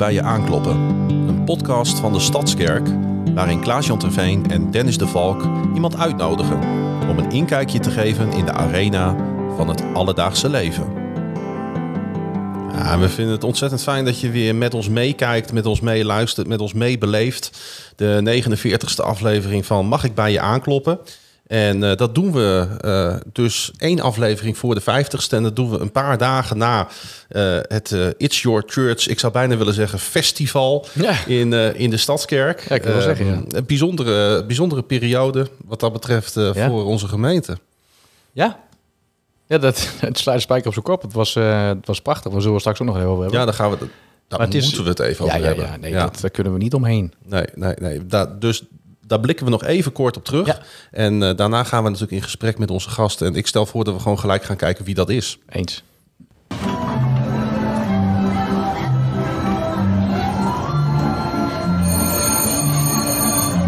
bij je aankloppen? Een podcast van de Stadskerk waarin Klaas-Jan Terveen en Dennis de Valk iemand uitnodigen om een inkijkje te geven in de arena van het alledaagse leven. Ja, we vinden het ontzettend fijn dat je weer met ons meekijkt, met ons meeluistert, met ons meebeleeft. De 49ste aflevering van Mag ik bij je aankloppen? En uh, dat doen we uh, dus één aflevering voor de 50ste. En dat doen we een paar dagen na uh, het It's Your Church, ik zou bijna willen zeggen, festival ja. in, in de Stadskerk. Ja, ik wil zeggen, ja. Een bijzondere, bijzondere periode wat dat betreft ja. voor onze gemeente. Ja, ja, dat, het sluit spijker op zijn kop. Het was, het was prachtig. We zullen we straks ook nog even over hebben. Ja, dan gaan we. Daar moeten is, we het even over hebben. Ja, nee, Dat, daar kunnen we niet omheen. Nee, nee, nee. Da dus daar blikken we nog even kort op terug. Ja. En uh, daarna gaan we natuurlijk in gesprek met onze gasten. En ik stel voor dat we gewoon gelijk gaan kijken wie dat is. Eens.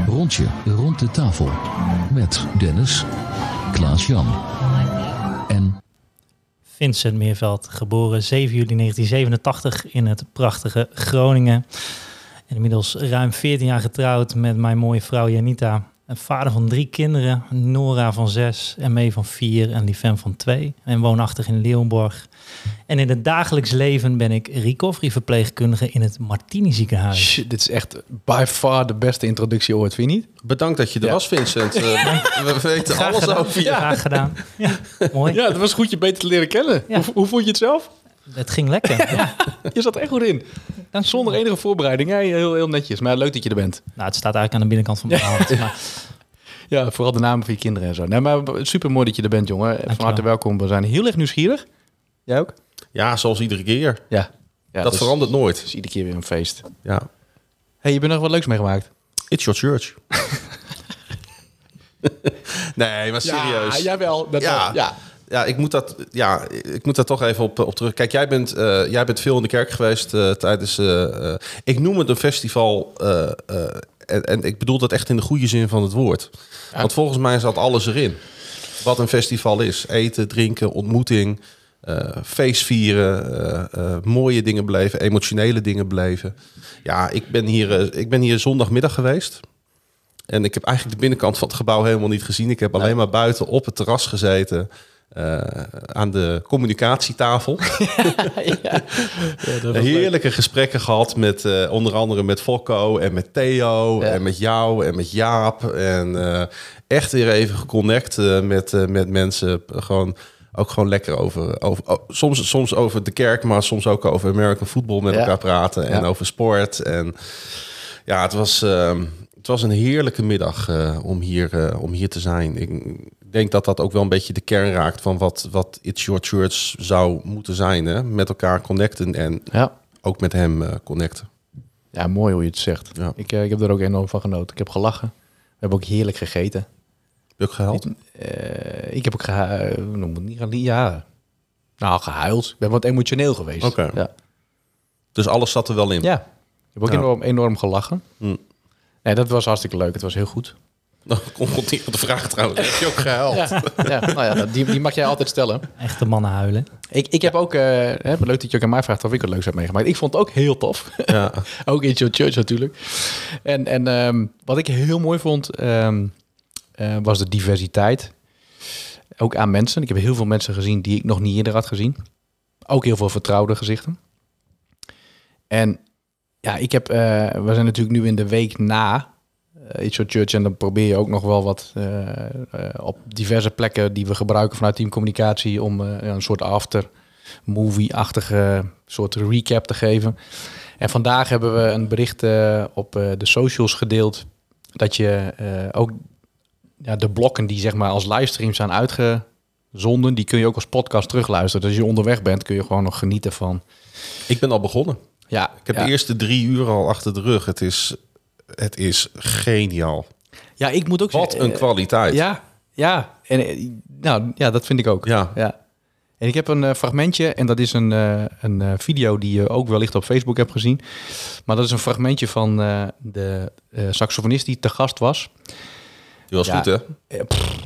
Rondje rond de tafel. Met Dennis, Klaas-Jan en Vincent Meerveld, geboren 7 juli 1987 in het prachtige Groningen. Inmiddels ruim 14 jaar getrouwd met mijn mooie vrouw Janita. Een vader van drie kinderen, Nora van zes, en Mee van vier en Liefem van twee. En woonachtig in Leeuwenborg. En in het dagelijks leven ben ik recovery-verpleegkundige in het Martini ziekenhuis. Shit, dit is echt by far de beste introductie ooit, vind je niet? Bedankt dat je er ja. was, Vincent. Uh, we weten Graag alles gedaan. over je. Ja. Graag gedaan. Ja, mooi. Ja, het was goed je beter te leren kennen. Ja. Hoe, hoe vond je het zelf? Het ging lekker. Ja. Je zat er echt goed in. Dank Zonder enige voorbereiding. Ja, heel, heel netjes. Maar leuk dat je er bent. Nou, het staat eigenlijk aan de binnenkant van mijn hand. Maar Ja, vooral de namen van je kinderen en zo. Nee, maar super mooi dat je er bent, jongen. Van harte welkom. We zijn heel erg nieuwsgierig. Jij ook? Ja, zoals iedere keer. Ja. ja dat dus- verandert nooit. Het is iedere keer weer een feest. Ja. hey, je bent nog wat leuks meegemaakt. It's your church. nee, maar serieus. Ja, jawel. Dat Ja. wel. ja. Ja, ik moet dat, ja, ik moet daar toch even op, op terug. Kijk, jij bent, eh, jij bent veel in de kerk geweest eh, tijdens. eh, ik noem het een festival. en, en ik bedoel dat echt in de goede zin van het woord. Want volgens mij zat alles erin. Wat een festival is: eten, drinken, ontmoeting, feest vieren, mooie dingen beleven, emotionele dingen beleven. Ja, ik ben hier, ik ben hier zondagmiddag geweest. En ik heb eigenlijk de binnenkant van het gebouw helemaal niet gezien. Ik heb alleen maar buiten op het terras gezeten. Eh, aan de communicatietafel. Heerlijke gesprekken gehad met eh, onder andere met Fokko en met Theo Ja. en met jou en met Jaap. En eh, echt weer even geconnect met, met mensen. Gewoon ook gewoon lekker over, over oh, soms, soms over de kerk, maar soms ook over American football met Ja. elkaar praten en Ja. over sport. En ja, het was, het was een heerlijke middag om, hier, om hier te zijn. Ik denk dat dat ook wel een beetje de kern raakt van wat, wat It's Your Church zou moeten zijn. Hè? Met elkaar connecten en Ja. ook met hem eh, connecten. ja, mooi hoe je het zegt. Ja. Ik, eh, ik heb er ook enorm van genoten. Ik heb gelachen. We hebben ook heerlijk gegeten. Heb je ook gehuild? Eh, ik heb ook gehuild. Noem het niet gaan Ja. Nou, gehuild. Ik ben wat emotioneel geweest. Oké. Ja. Dus alles zat er wel in. Ja. Ik heb ook Ja. enorm, enorm gelachen. Hm. Nee, dat was hartstikke leuk. Het was heel goed. Dan confronterende vraag trouwens. Heb je ook gehuild? Ja, ja, nou ja, die, die mag jij altijd stellen. echte mannen huilen. Ik, ik heb ook, eh, hè, leuk dat je ook aan mij vraagt of ik het leuks heb meegemaakt. Ik vond het ook heel tof. Ja. ook in your church natuurlijk. En, en ehm, wat ik heel mooi vond, ehm, eh, was de diversiteit. Ook aan mensen. Ik heb heel veel mensen gezien die ik nog niet eerder had gezien. Ook heel veel vertrouwde gezichten. En ja, ik heb, eh, we zijn natuurlijk nu in de week na eh, It's Your Church. En dan probeer je ook nog wel wat eh, eh, op diverse plekken die we gebruiken vanuit teamcommunicatie om eh, een soort after movie-achtige soort recap te geven. En vandaag hebben we een bericht eh, op eh, de socials gedeeld dat je eh, ook ja, de blokken die zeg maar als livestream zijn uitgezonden, die kun je ook als podcast terugluisteren. Dus als je onderweg bent, kun je gewoon nog genieten van. Ik ben al begonnen. Ja, Ik heb ja. de eerste drie uur al achter de rug. Het is, het is geniaal. Ja, ik moet ook Wat een eh, kwaliteit. Ja, ja. En, eh, nou, ja, dat vind ik ook. Ja. ja. En ik heb een eh, fragmentje, en dat is een, een video die je ook wellicht op Facebook hebt gezien. Maar dat is een fragmentje van de saxofonist die te gast was. Die was Ja. goed, hè? Pff,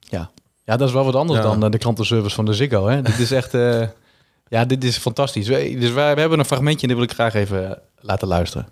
ja. ja, dat is wel wat anders Ja. dan de klantenservice van de Ziggo. Hè? dit is echt, ja, dit is fantastisch. Dus wij we hebben een fragmentje en dat wil ik graag even laten luisteren.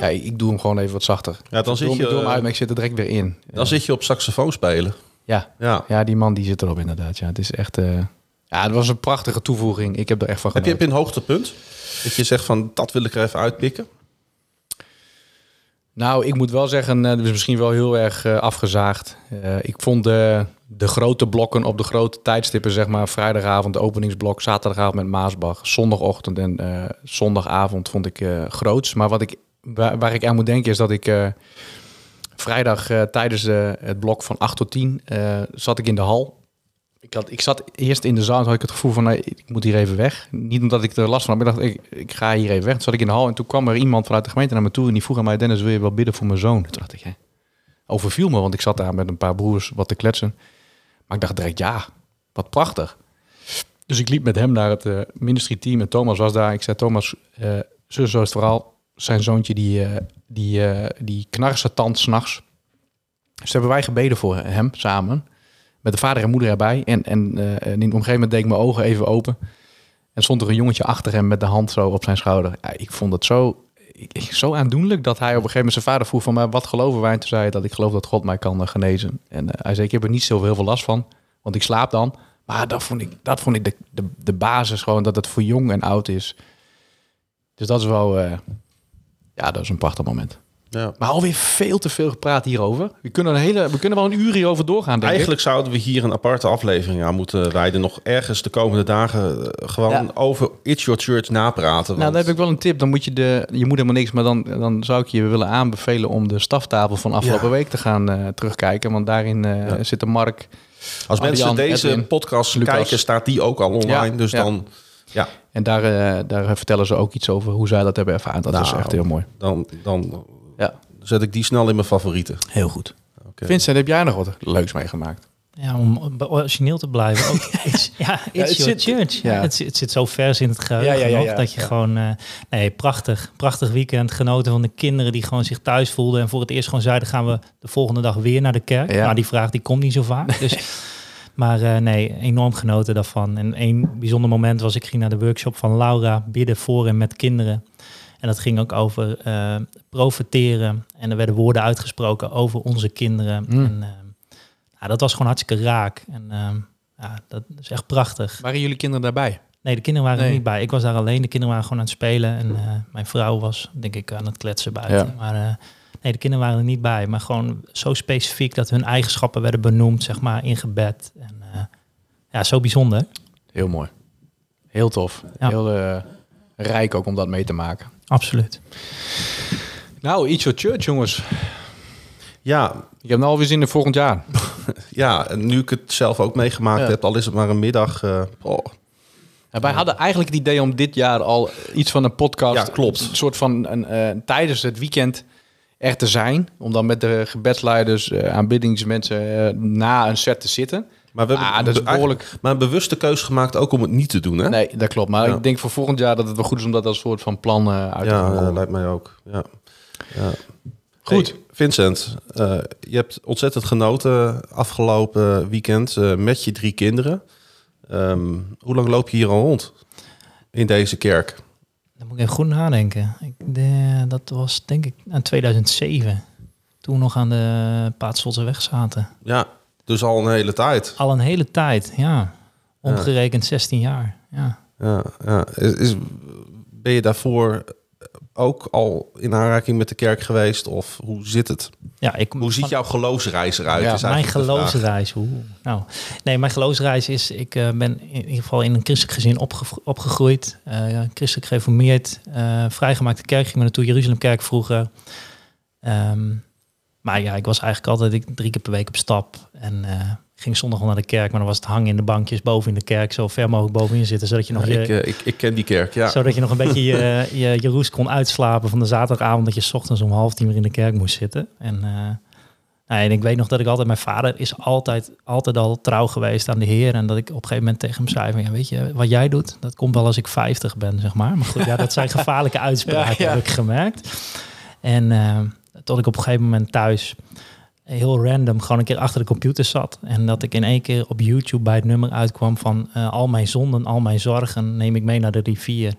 Ja, ik, doe hem gewoon even wat zachter. Ja, dan Ik zit je, hem- ik doe hem eh, uit, maar ik zit er direct weer in. Dan zit je op saxofoon spelen. Ja, Ja. ja, die man die zit erop inderdaad. Ja, het is echt. eh, ja, het was een prachtige toevoeging. Ik heb er echt van Heb je, genoten. heb je een hoogtepunt? Dat je zegt van, dat wil ik er even uitpikken? Nou, ik moet wel zeggen, eh, dat is misschien wel heel erg eh, afgezaagd. Eh, ik vond de, de grote blokken op de grote tijdstippen, zeg maar, vrijdagavond, de openingsblok, zaterdagavond met Maasbach, zondagochtend en eh, zondagavond vond ik eh groots. Maar wat ik, waar, ik aan moet denken is dat ik eh, vrijdag eh, tijdens de, het blok van 8 tot 10 eh, zat ik in de hal. Ik, had, ik zat eerst in de zaal en had ik het gevoel van, nee, ik moet hier even weg. Niet omdat ik er last van had, maar ik dacht, ik, ik ga hier even weg. Toen zat ik in de hal en toen kwam er iemand vanuit de gemeente naar me toe en die vroeg aan mij, Dennis, wil je wel bidden voor mijn zoon? Toen dacht ik, hè, overviel me, want ik zat daar met een paar broers wat te kletsen. Maar ik dacht direct, ja, wat prachtig. Dus ik liep met hem naar het eh ministry team en Thomas was daar. Ik zei, Thomas, eh zo zo is het verhaal. Zijn zoontje, die, eh die, eh die knarse tand s'nachts. Dus hebben wij gebeden voor hem samen. Met de vader en moeder erbij. En, en, eh, en op een gegeven moment deed ik mijn ogen even open. En stond er een jongetje achter hem met de hand zo op zijn schouder. Ja, ik vond het zo, zo aandoenlijk dat hij op een gegeven moment zijn vader vroeg van... Maar wat geloven wij? En toen zei hij dat ik geloof dat God mij kan genezen. En hij zei, ik heb er niet zo heel veel last van. Want ik slaap dan. Maar dat vond ik, dat vond ik de, de, de basis gewoon. Dat het voor jong en oud is. Dus dat is wel... ja, dat is een prachtig moment. Ja. Maar alweer veel te veel gepraat hierover. We kunnen, een hele, we kunnen wel een uur hierover doorgaan, denk ik. Eigenlijk zouden we hier een aparte aflevering aan moeten wijden. Nog ergens de komende dagen eh, gewoon Ja. over It's Your Church napraten. Nou, dan heb ik wel een tip. Dan moet je de, je moet helemaal niks, maar dan, dan zou ik je willen aanbevelen om de staftafel van afgelopen Ja. week te gaan eh, terugkijken. Want daarin eh, Ja. zitten Mark. Als mensen deze Edwin, podcast Lucas. kijken, staat die ook al online. Dus dan, ja, En daar, eh, daar vertellen ze ook iets over hoe zij dat hebben ervaren. Dat is Nou. echt heel mooi. dan, dan Ja, zet ik die snel in mijn favorieten. heel goed. Vincent, heb jij nog wat leuks meegemaakt? Ja, om origineel te blijven. Ook, it's, ja, it's het your zit- church. ja. Ja. Het, zit- het zit zo vers in het geheugen Ja, ja, ja, ja. dat je Ja. gewoon... eh, nee, prachtig. Prachtig weekend. Genoten van de kinderen die gewoon zich thuis voelden. En voor het eerst gewoon zeiden, gaan we de volgende dag weer naar de kerk. Ja. Maar die vraag die komt niet zo vaak. Dus, maar eh, nee, enorm genoten daarvan. En één bijzonder moment was, ik ging naar de workshop van Laura. Bidden voor en met kinderen. En dat ging ook over eh, profeteren. En er werden woorden uitgesproken over onze kinderen. Mm. En, eh, ja, dat was gewoon hartstikke raak. En ja, dat is echt prachtig. Waren jullie kinderen daarbij? Nee, de kinderen waren Nee. er niet bij. Ik was daar alleen. De kinderen waren gewoon aan het spelen. En mijn vrouw was, denk ik, aan het kletsen buiten. Ja. Maar nee, de kinderen waren er niet bij. Maar gewoon zo specifiek dat hun eigenschappen werden benoemd, zeg maar, in gebed. En eh, ja, zo bijzonder. Heel mooi. Heel tof. Ja. Heel eh, rijk ook om dat mee te maken. Absoluut. Nou, Eat Your Church, jongens. Ja, Ik heb nou alweer zin in volgend jaar. ja, en nu ik het zelf ook meegemaakt Ja. heb, al is het maar een middag. eh, oh, Ja, wij hadden eigenlijk het idee om dit jaar al iets van een podcast... Ja, klopt. Een soort van een, eh, tijdens het weekend er te zijn. Om dan met de gebedsleiders, eh, aanbiddingsmensen eh, na een set te zitten. maar we hebben Ah, dat is behoorlijk... maar een bewuste keuze gemaakt ook om het niet te doen, hè? Nee, dat klopt. Maar Ja. ik denk voor volgend jaar dat het wel goed is om dat als soort van plan eh, uit te Ja, lijkt mij ook. Ja. Ja. Goed. Hey, Vincent, je hebt ontzettend genoten afgelopen weekend met je drie kinderen. Ehm, hoe lang loop je hier al rond in deze kerk? Dan moet ik even goed nadenken. Ik, de, dat was denk ik in 2007. Toen we nog aan de Paatsvoldse weg zaten. Ja, dus al een hele tijd. Al een hele tijd, ja. Omgerekend 16 jaar. Ja. Ja, ja. Is, is- ben je daarvoor ook al in aanraking met de kerk geweest? Of hoe zit het? Ja, ik, Hoe ziet van- jouw geloofsreis eruit? Ja, Mijn geloofsreis. Oeh. Nou, nee, mijn geloofsreis is, ik eh, ben in ieder geval in een christelijk gezin opge- opgegroeid. eh, christelijk gereformeerd. eh vrijgemaakte kerk, ging me naartoe, Jeruzalemkerk vroeger. Ehm, maar ja, ik was eigenlijk altijd drie keer per week op stap. En ging zondag wel naar de kerk, maar dan was het hangen in de bankjes boven in de kerk. Zo ver mogelijk bovenin zitten, zodat je nog Ja, je, ik, eh, ik, ik ken die kerk, ja. zodat je nog een beetje je, je, je roes kon uitslapen van de zaterdagavond dat je 's ochtends om half tien weer in de kerk moest zitten. En eh, Nou, en ik weet nog dat ik altijd, mijn vader is altijd, altijd al trouw geweest aan de Heer. En dat ik op een gegeven moment tegen hem zei van, ja, weet je, wat jij doet, dat komt wel als ik 50 ben, zeg maar. Maar goed, ja, dat zijn gevaarlijke uitspraken, Ja, ja. heb ik gemerkt. En eh, tot ik op een gegeven moment thuis heel random gewoon een keer achter de computer zat. En dat ik in één keer op YouTube bij het nummer uitkwam van eh, al mijn zonden, al mijn zorgen neem ik mee naar de rivier.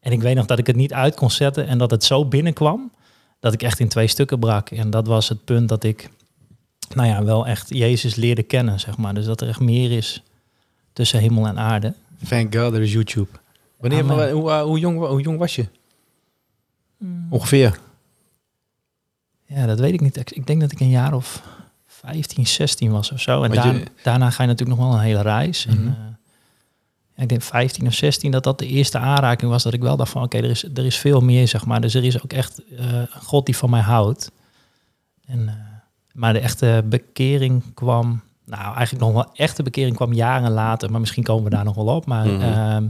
En ik weet nog dat ik het niet uit kon zetten en dat het zo binnenkwam dat ik echt in twee stukken brak. En dat was het punt dat ik, nou ja, wel echt Jezus leerde kennen, zeg maar. Dus dat er echt meer is tussen hemel en aarde. Thank God, er is YouTube. Wanneer, hoe, hoe, jong, hoe jong was je? Ongeveer. Ja, dat weet ik niet. Ik denk dat ik een jaar of 15, 16 was of zo. En je- daarna ga je natuurlijk nog wel een hele reis. Mhm. En, eh, ja, ik denk 15 of 16 dat dat de eerste aanraking was dat ik wel dacht van oké, er, is, er is veel meer, zeg maar. Dus er is ook echt eh, een God die van mij houdt. En, eh, maar de echte bekering kwam, nou eigenlijk nog wel echte bekering kwam jaren later, maar misschien komen we daar nog wel op. Maar Mhm. ehm,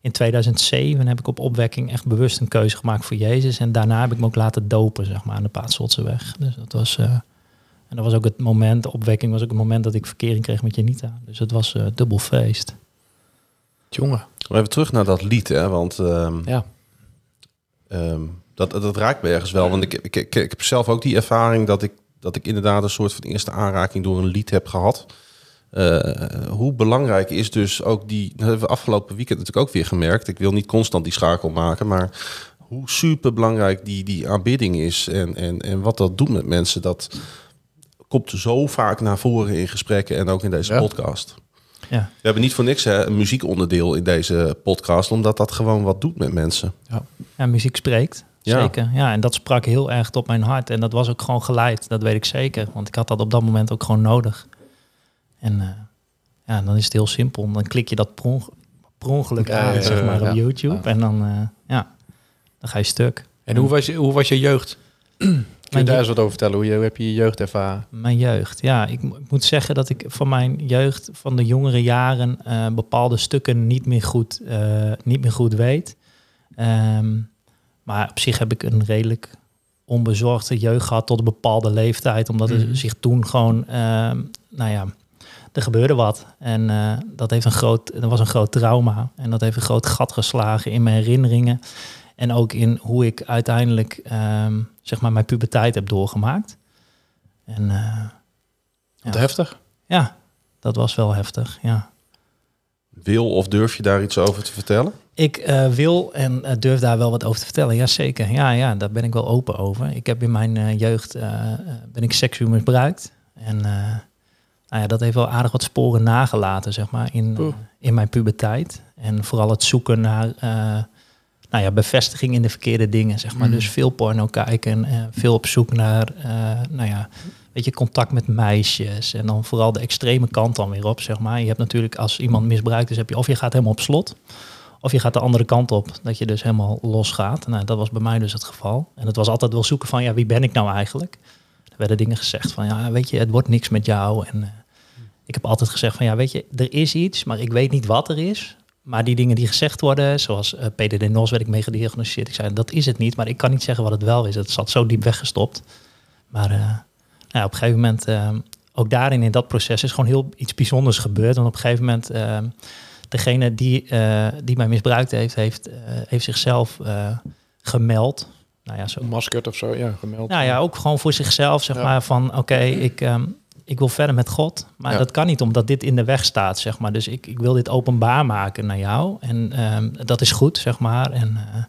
in 2007 heb ik op opwekking echt bewust een keuze gemaakt voor Jezus. En daarna heb ik me ook laten dopen, zeg maar, aan de Paatsotseweg. Dus dat was... eh, en dat was ook het moment, de opwekking was ook het moment dat ik verkering kreeg met Janita. Dus het was eh, dubbel feest. Jongen. Maar even terug naar dat lied, hè? Want ehm, Ja. ehm, dat, dat raakt me ergens wel. Want ik, ik, ik, ik heb zelf ook die ervaring dat ik, dat ik inderdaad een soort van eerste aanraking door een lied heb gehad. Eh, hoe belangrijk is dus ook die, dat hebben we afgelopen weekend natuurlijk ook weer gemerkt. Ik wil niet constant die schakel maken, maar hoe super belangrijk die, die aanbidding is en, en, en wat dat doet met mensen, dat komt zo vaak naar voren in gesprekken en ook in deze Ja. podcast. Ja. We hebben niet voor niks hè, een muziekonderdeel in deze podcast, omdat dat gewoon wat doet met mensen. ja, muziek spreekt. Ja. Zeker. Ja, en dat sprak heel erg tot mijn hart. En dat was ook gewoon geleid. Dat weet ik zeker. Want ik had dat op dat moment ook gewoon nodig. En eh, ja, dan is het heel simpel. Dan klik je dat per onge- per ongeluk aan, ja, zeg maar, op YouTube. En dan, eh, ja, dan ga je stuk. En hoe was je, hoe was je jeugd? Kun je daar eens wat over vertellen? Hoe, je, hoe heb je je jeugd ervaren? Mijn jeugd, ja. Ik, ik moet zeggen dat ik van mijn jeugd, van de jongere jaren, eh, bepaalde stukken niet meer goed, niet meer goed weet. Ehm, maar op zich heb ik een redelijk onbezorgde jeugd gehad tot een bepaalde leeftijd. Omdat Mhm. er zich toen gewoon, ehm, nou ja, er gebeurde wat. En eh, dat, heeft een groot, dat was een groot trauma. En dat heeft een groot gat geslagen in mijn herinneringen. En ook in hoe ik uiteindelijk, ehm, zeg maar, mijn puberteit heb doorgemaakt. En eh, Ja. heftig. ja, dat was wel heftig, ja. Wil of durf je daar iets over te vertellen? Ik eh, wil en durf daar wel wat over te vertellen. Jazeker, ja, ja, daar ben ik wel open over. Ik heb in mijn jeugd, ben ik seksueel misbruikt. En eh, nou ja, dat heeft wel aardig wat sporen nagelaten, zeg maar, in, eh, in mijn puberteit. En vooral het zoeken naar eh, nou ja, bevestiging in de verkeerde dingen, zeg maar. Mm. Dus veel porno kijken, eh, veel op zoek naar, nou ja, weet je, contact met meisjes. En dan vooral de extreme kant dan weer op, zeg maar. Je hebt natuurlijk, als iemand misbruikt is, heb je of je gaat helemaal op slot... Of je gaat de andere kant op, dat je dus helemaal losgaat. Nou, dat was bij mij dus het geval. En het was altijd wel zoeken van, ja, wie ben ik nou eigenlijk? Er werden dingen gezegd van, ja, weet je, het wordt niks met jou. En ik heb altijd gezegd van, ja, weet je, er is iets, maar ik weet niet wat er is. Maar die dingen die gezegd worden, zoals eh PDD NOS werd ik mee gediagnosticeerd. Ik zei, dat is het niet, maar ik kan niet zeggen wat het wel is. Het zat zo diep weggestopt. Maar eh, nou ja, op een gegeven moment, eh, ook daarin in dat proces is gewoon heel iets bijzonders gebeurd. Want op een gegeven moment, eh, degene die, eh, die mij misbruikt heeft, heeft, eh, heeft zichzelf eh, gemeld. Nou ja, zo Maskerd of zo, ja, gemeld. nou ja, ook gewoon voor zichzelf, zeg Ja. maar, van oké, ik, ehm, ik wil verder met God. Maar Ja. dat kan niet, omdat dit in de weg staat, zeg maar. Dus ik, ik wil dit openbaar maken naar jou. En ehm, dat is goed, zeg maar. En, eh,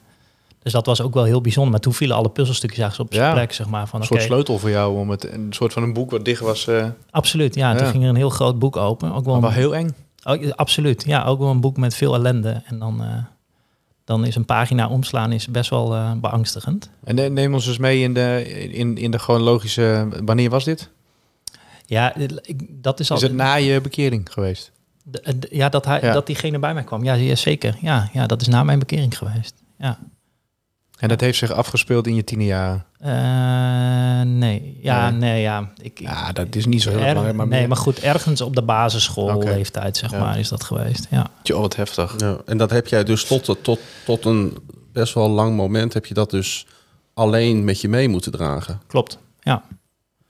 dus dat was ook wel heel bijzonder. Maar toen vielen alle puzzelstukjes eigenlijk op zijn Ja. plek, zeg maar. Van, Een soort sleutel voor jou om het een soort van een boek wat dicht was. eh absoluut, ja. Toen ging er een heel groot boek open. Ook wel, maar wel een, heel eng. oh, absoluut, ja. Ook wel een boek met veel ellende. En dan, eh, dan is een pagina omslaan is best wel beangstigend. En ne- neem ons dus mee in de, in, in de chronologische... Wanneer was dit? Ja, ik, dat is al... Is het na je bekering geweest? De- de- ja, dat, hij, Ja. dat diegene bij mij kwam. Ja, ja zeker. Ja, ja, dat is na mijn bekering geweest. Ja. En dat heeft zich afgespeeld in je tienerjaren? Eh, nee. Ja, Nee. nee, ja. Ik, Ja, dat is niet zo heel er- belangrijk. Maar nee, maar goed, ergens op de basisschool Oké. leeftijd, zeg Ja. maar, is dat geweest. Ja. Wat heftig. Ja, en dat heb jij dus tot, tot, tot een best wel lang moment heb je dat dus alleen met je mee moeten dragen. Klopt. Ja.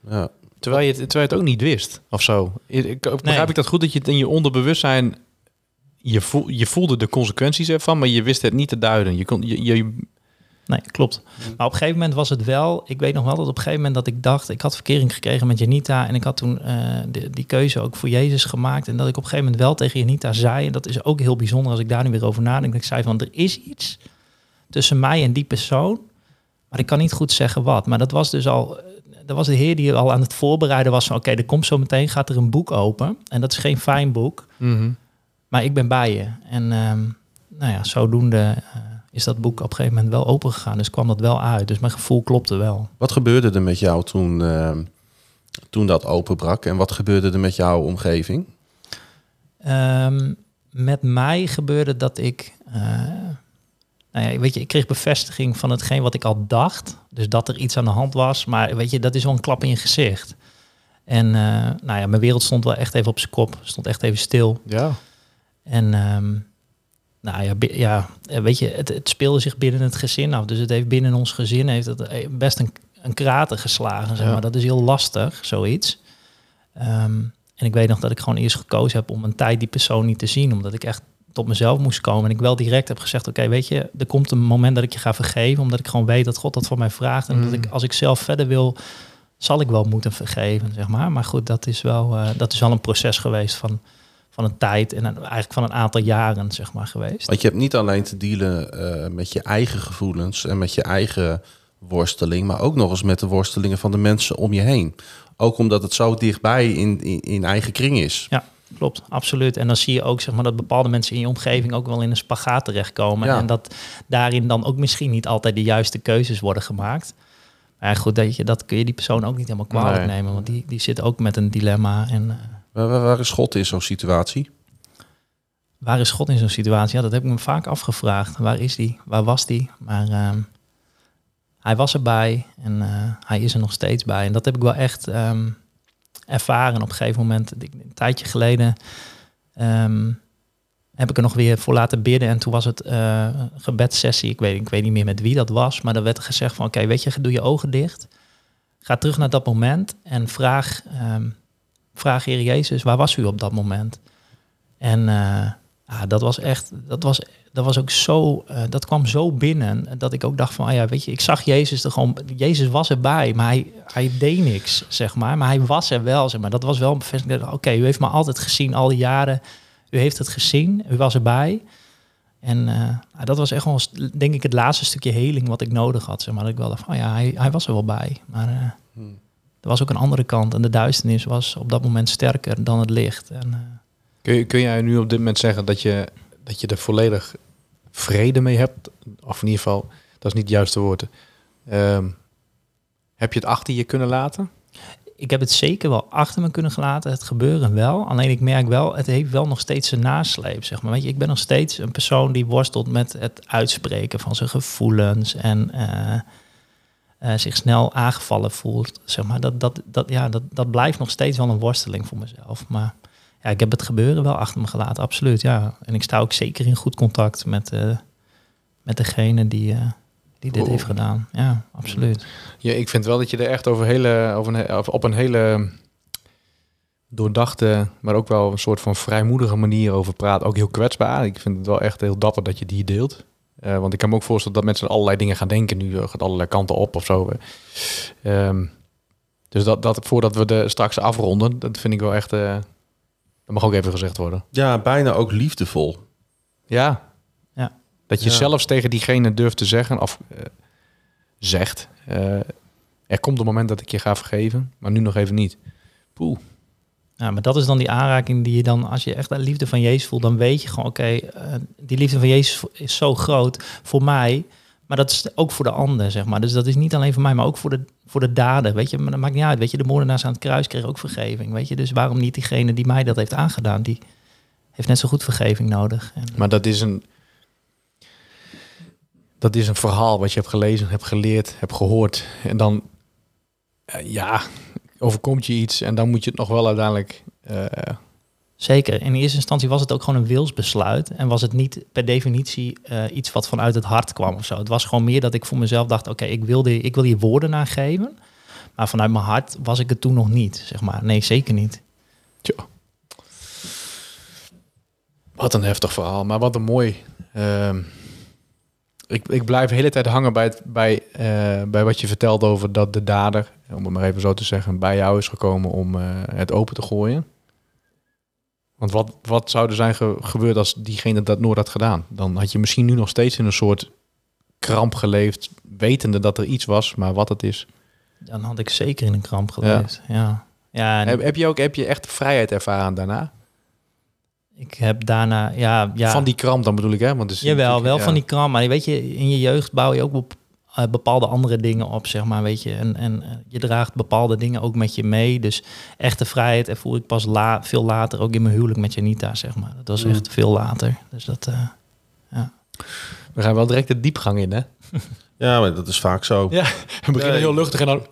Ja. Terwijl je, het, terwijl je het ook niet wist, of zo. Ik, begrijp Nee. ik dat goed, dat je het in je onderbewustzijn... Je, voel, je voelde de consequenties ervan, maar je wist het niet te duiden. Je kon, je, je, Nee, klopt. Maar op een gegeven moment was het wel... Ik weet nog wel dat op een gegeven moment dat ik dacht... Ik had verkering gekregen met Janita. En ik had toen eh, de, die keuze ook voor Jezus gemaakt. En dat ik op een gegeven moment wel tegen Janita zei... En dat is ook heel bijzonder als ik daar nu weer over nadenk. Dat ik zei van, er is iets tussen mij en die persoon. Maar ik kan niet goed zeggen wat. Maar dat was dus al... Dat was de heer die al aan het voorbereiden was van... Oké, er komt zo meteen, gaat er een boek open. En dat is geen fijn boek. Maar ik ben bij je. En ehm, nou ja, zodoende eh, is dat boek op een gegeven moment wel open gegaan. Dus kwam dat wel uit. Dus mijn gevoel klopte wel. Wat gebeurde er met jou toen, eh, toen dat openbrak? En wat gebeurde er met jouw omgeving? Ehm, met mij gebeurde dat ik... eh, nou ja, weet je, ik kreeg bevestiging van hetgeen wat ik al dacht. Dus dat er iets aan de hand was. Maar weet je, dat is wel een klap in je gezicht. En eh, nou ja, mijn wereld stond wel echt even op zijn kop. Stond echt even stil. Ja. En ehm, nou ja, ja, eh, weet je, het, het speelde zich binnen het gezin af. Dus het heeft binnen ons gezin heeft het eh, best een, een krater geslagen. Zeg Ja. maar. Dat is heel lastig, zoiets. Ehm, en ik weet nog dat ik gewoon eerst gekozen heb om een tijd die persoon niet te zien. Omdat ik echt tot mezelf moest komen. En ik wel direct heb gezegd, oké, weet je, er komt een moment dat ik je ga vergeven. Omdat ik gewoon weet dat God dat van mij vraagt. En dat Mm. ik, als ik zelf verder wil, zal ik wel moeten vergeven, zeg maar. Maar goed, dat is wel, eh, dat is wel een proces geweest van van een tijd en een- eigenlijk van een aantal jaren, zeg maar, geweest. Want je hebt niet alleen te dealen eh, met je eigen gevoelens en met je eigen worsteling, maar ook nog eens met de worstelingen van de mensen om je heen. Ook omdat het zo dichtbij in, in, in eigen kring is. Ja, klopt, absoluut. En dan zie je ook zeg maar, dat bepaalde mensen in je omgeving ook wel in een spagaat terechtkomen. Ja. En dat daarin dan ook misschien niet altijd de juiste keuzes worden gemaakt. Maar goed, dat, je, dat kun je die persoon ook niet helemaal kwalijk Nee. nemen, want die, die zit ook met een dilemma. En eh, Waar, waar- waar is God in zo'n situatie? waar is God in zo'n situatie? Ja, dat heb ik me vaak afgevraagd. Waar is die? Waar was die? Maar ehm, hij was erbij en eh, hij is er nog steeds bij. En dat heb ik wel echt ehm, ervaren op een gegeven moment. Een tijdje geleden ehm, heb ik er nog weer voor laten bidden. En toen was het eh, een gebedssessie. Ik weet, ik weet niet meer met wie dat was. Maar er werd er gezegd van, oké, weet je, doe je ogen dicht. Ga terug naar dat moment en vraag, ehm vraag Heer Jezus, waar was u op dat moment? En eh, ah, dat was echt, dat was, dat was ook zo, eh, dat kwam zo binnen dat ik ook dacht van, ah ja, weet je, ik zag Jezus er gewoon, Jezus was erbij, maar hij, hij deed niks, zeg maar, maar hij was er wel, zeg maar. Dat was wel een bevestiging. Oké, u heeft me altijd gezien, al die jaren, u heeft het gezien, u was erbij. En eh, ah, dat was echt wel, denk ik, het laatste stukje heling wat ik nodig had, zeg maar. Dat ik wel dacht van, oh ja, hij, hij was er wel bij, maar eh, Hmm. er was ook een andere kant en de duisternis was op dat moment sterker dan het licht. En, Kun, je, kun jij nu op dit moment zeggen dat je, dat je er volledig vrede mee hebt? Of in ieder geval, dat is niet het juiste woord. Ehm, heb je het achter je kunnen laten? ik heb het zeker wel achter me kunnen gelaten, het gebeuren wel. Alleen ik merk wel, het heeft wel nog steeds een nasleep, zeg maar. Weet je, ik ben nog steeds een persoon die worstelt met het uitspreken van zijn gevoelens en eh, eh, zich snel aangevallen voelt, zeg maar. Dat, dat, dat, ja, dat, dat blijft nog steeds wel een worsteling voor mezelf. Maar ja, ik heb het gebeuren wel achter me gelaten, absoluut, ja. En ik sta ook zeker in goed contact met, eh, met degene die, eh, die dit Oh. heeft gedaan. Ja, absoluut. Ja, ik vind wel dat je er echt over hele, over een, of op een hele doordachte, maar ook wel een soort van vrijmoedige manier over praat. Ook heel kwetsbaar. Ik vind het wel echt heel dapper dat je die deelt. Eh, want ik kan me ook voorstellen dat mensen allerlei dingen gaan denken. Nu gaat allerlei kanten op of zo. Ehm, dus dat, dat voordat we de straks afronden, dat vind ik wel echt. Dat mag ook even gezegd worden. Ja, bijna ook liefdevol. Ja. Ja. Dat je Ja. zelfs tegen diegene durft te zeggen, of eh, zegt, eh, er komt een moment dat ik je ga vergeven, maar nu nog even niet. Poeh. Ja, maar dat is dan die aanraking die je dan, als je echt de liefde van Jezus voelt, dan weet je gewoon, oké, eh, die liefde van Jezus is zo groot voor mij, maar dat is ook voor de ander, zeg maar. Dus dat is niet alleen voor mij, maar ook voor de, voor de daden, weet je. Maar dat maakt niet uit, weet je. De moordenaars aan het kruis kregen ook vergeving, weet je. Dus waarom niet diegene die mij dat heeft aangedaan, die heeft net zo goed vergeving nodig. En, Maar dat is een. Dat is een verhaal wat je hebt gelezen, hebt geleerd, hebt gehoord. En dan, eh, ja, overkomt je iets en dan moet je het nog wel uiteindelijk. eh, Zeker. In eerste instantie was het ook gewoon een wilsbesluit. En was het niet per definitie eh, iets wat vanuit het hart kwam of zo. Het was gewoon meer dat ik voor mezelf dacht: oké, ik, wil ik wil hier woorden aan geven. Maar vanuit mijn hart was ik het toen nog niet, zeg maar. Nee, zeker niet. Tja. Wat een heftig verhaal, maar wat een mooi. Ehm, ik, ik blijf de hele tijd hangen bij, het, bij, eh, bij wat je vertelt over dat de dader, om het maar even zo te zeggen, bij jou is gekomen om eh, het open te gooien. Want wat, wat zou er zijn ge- gebeurd als diegene dat nooit had gedaan? Dan had je misschien nu nog steeds in een soort kramp geleefd, wetende dat er iets was, maar wat het is. Dan had ik zeker in een kramp geleefd. Ja. Ja, en Heb, heb je ook heb je echt vrijheid ervaren daarna? ik heb daarna, ja, ja. Van die kramp dan bedoel ik, hè? Want is Jawel, wel ja. van die kram. Maar weet je, in je jeugd bouw je ook bep- eh, bepaalde andere dingen op, zeg maar, weet je. En, en eh, je draagt bepaalde dingen ook met je mee. Dus echte vrijheid ervoer ik pas la, veel later, ook in mijn huwelijk met Janita, zeg maar. Dat was Mm. echt veel later. Dus dat, eh, We gaan wel direct de diepgang in, hè? Ja, maar dat is vaak zo. Ja, we beginnen Nee. heel luchtig en dan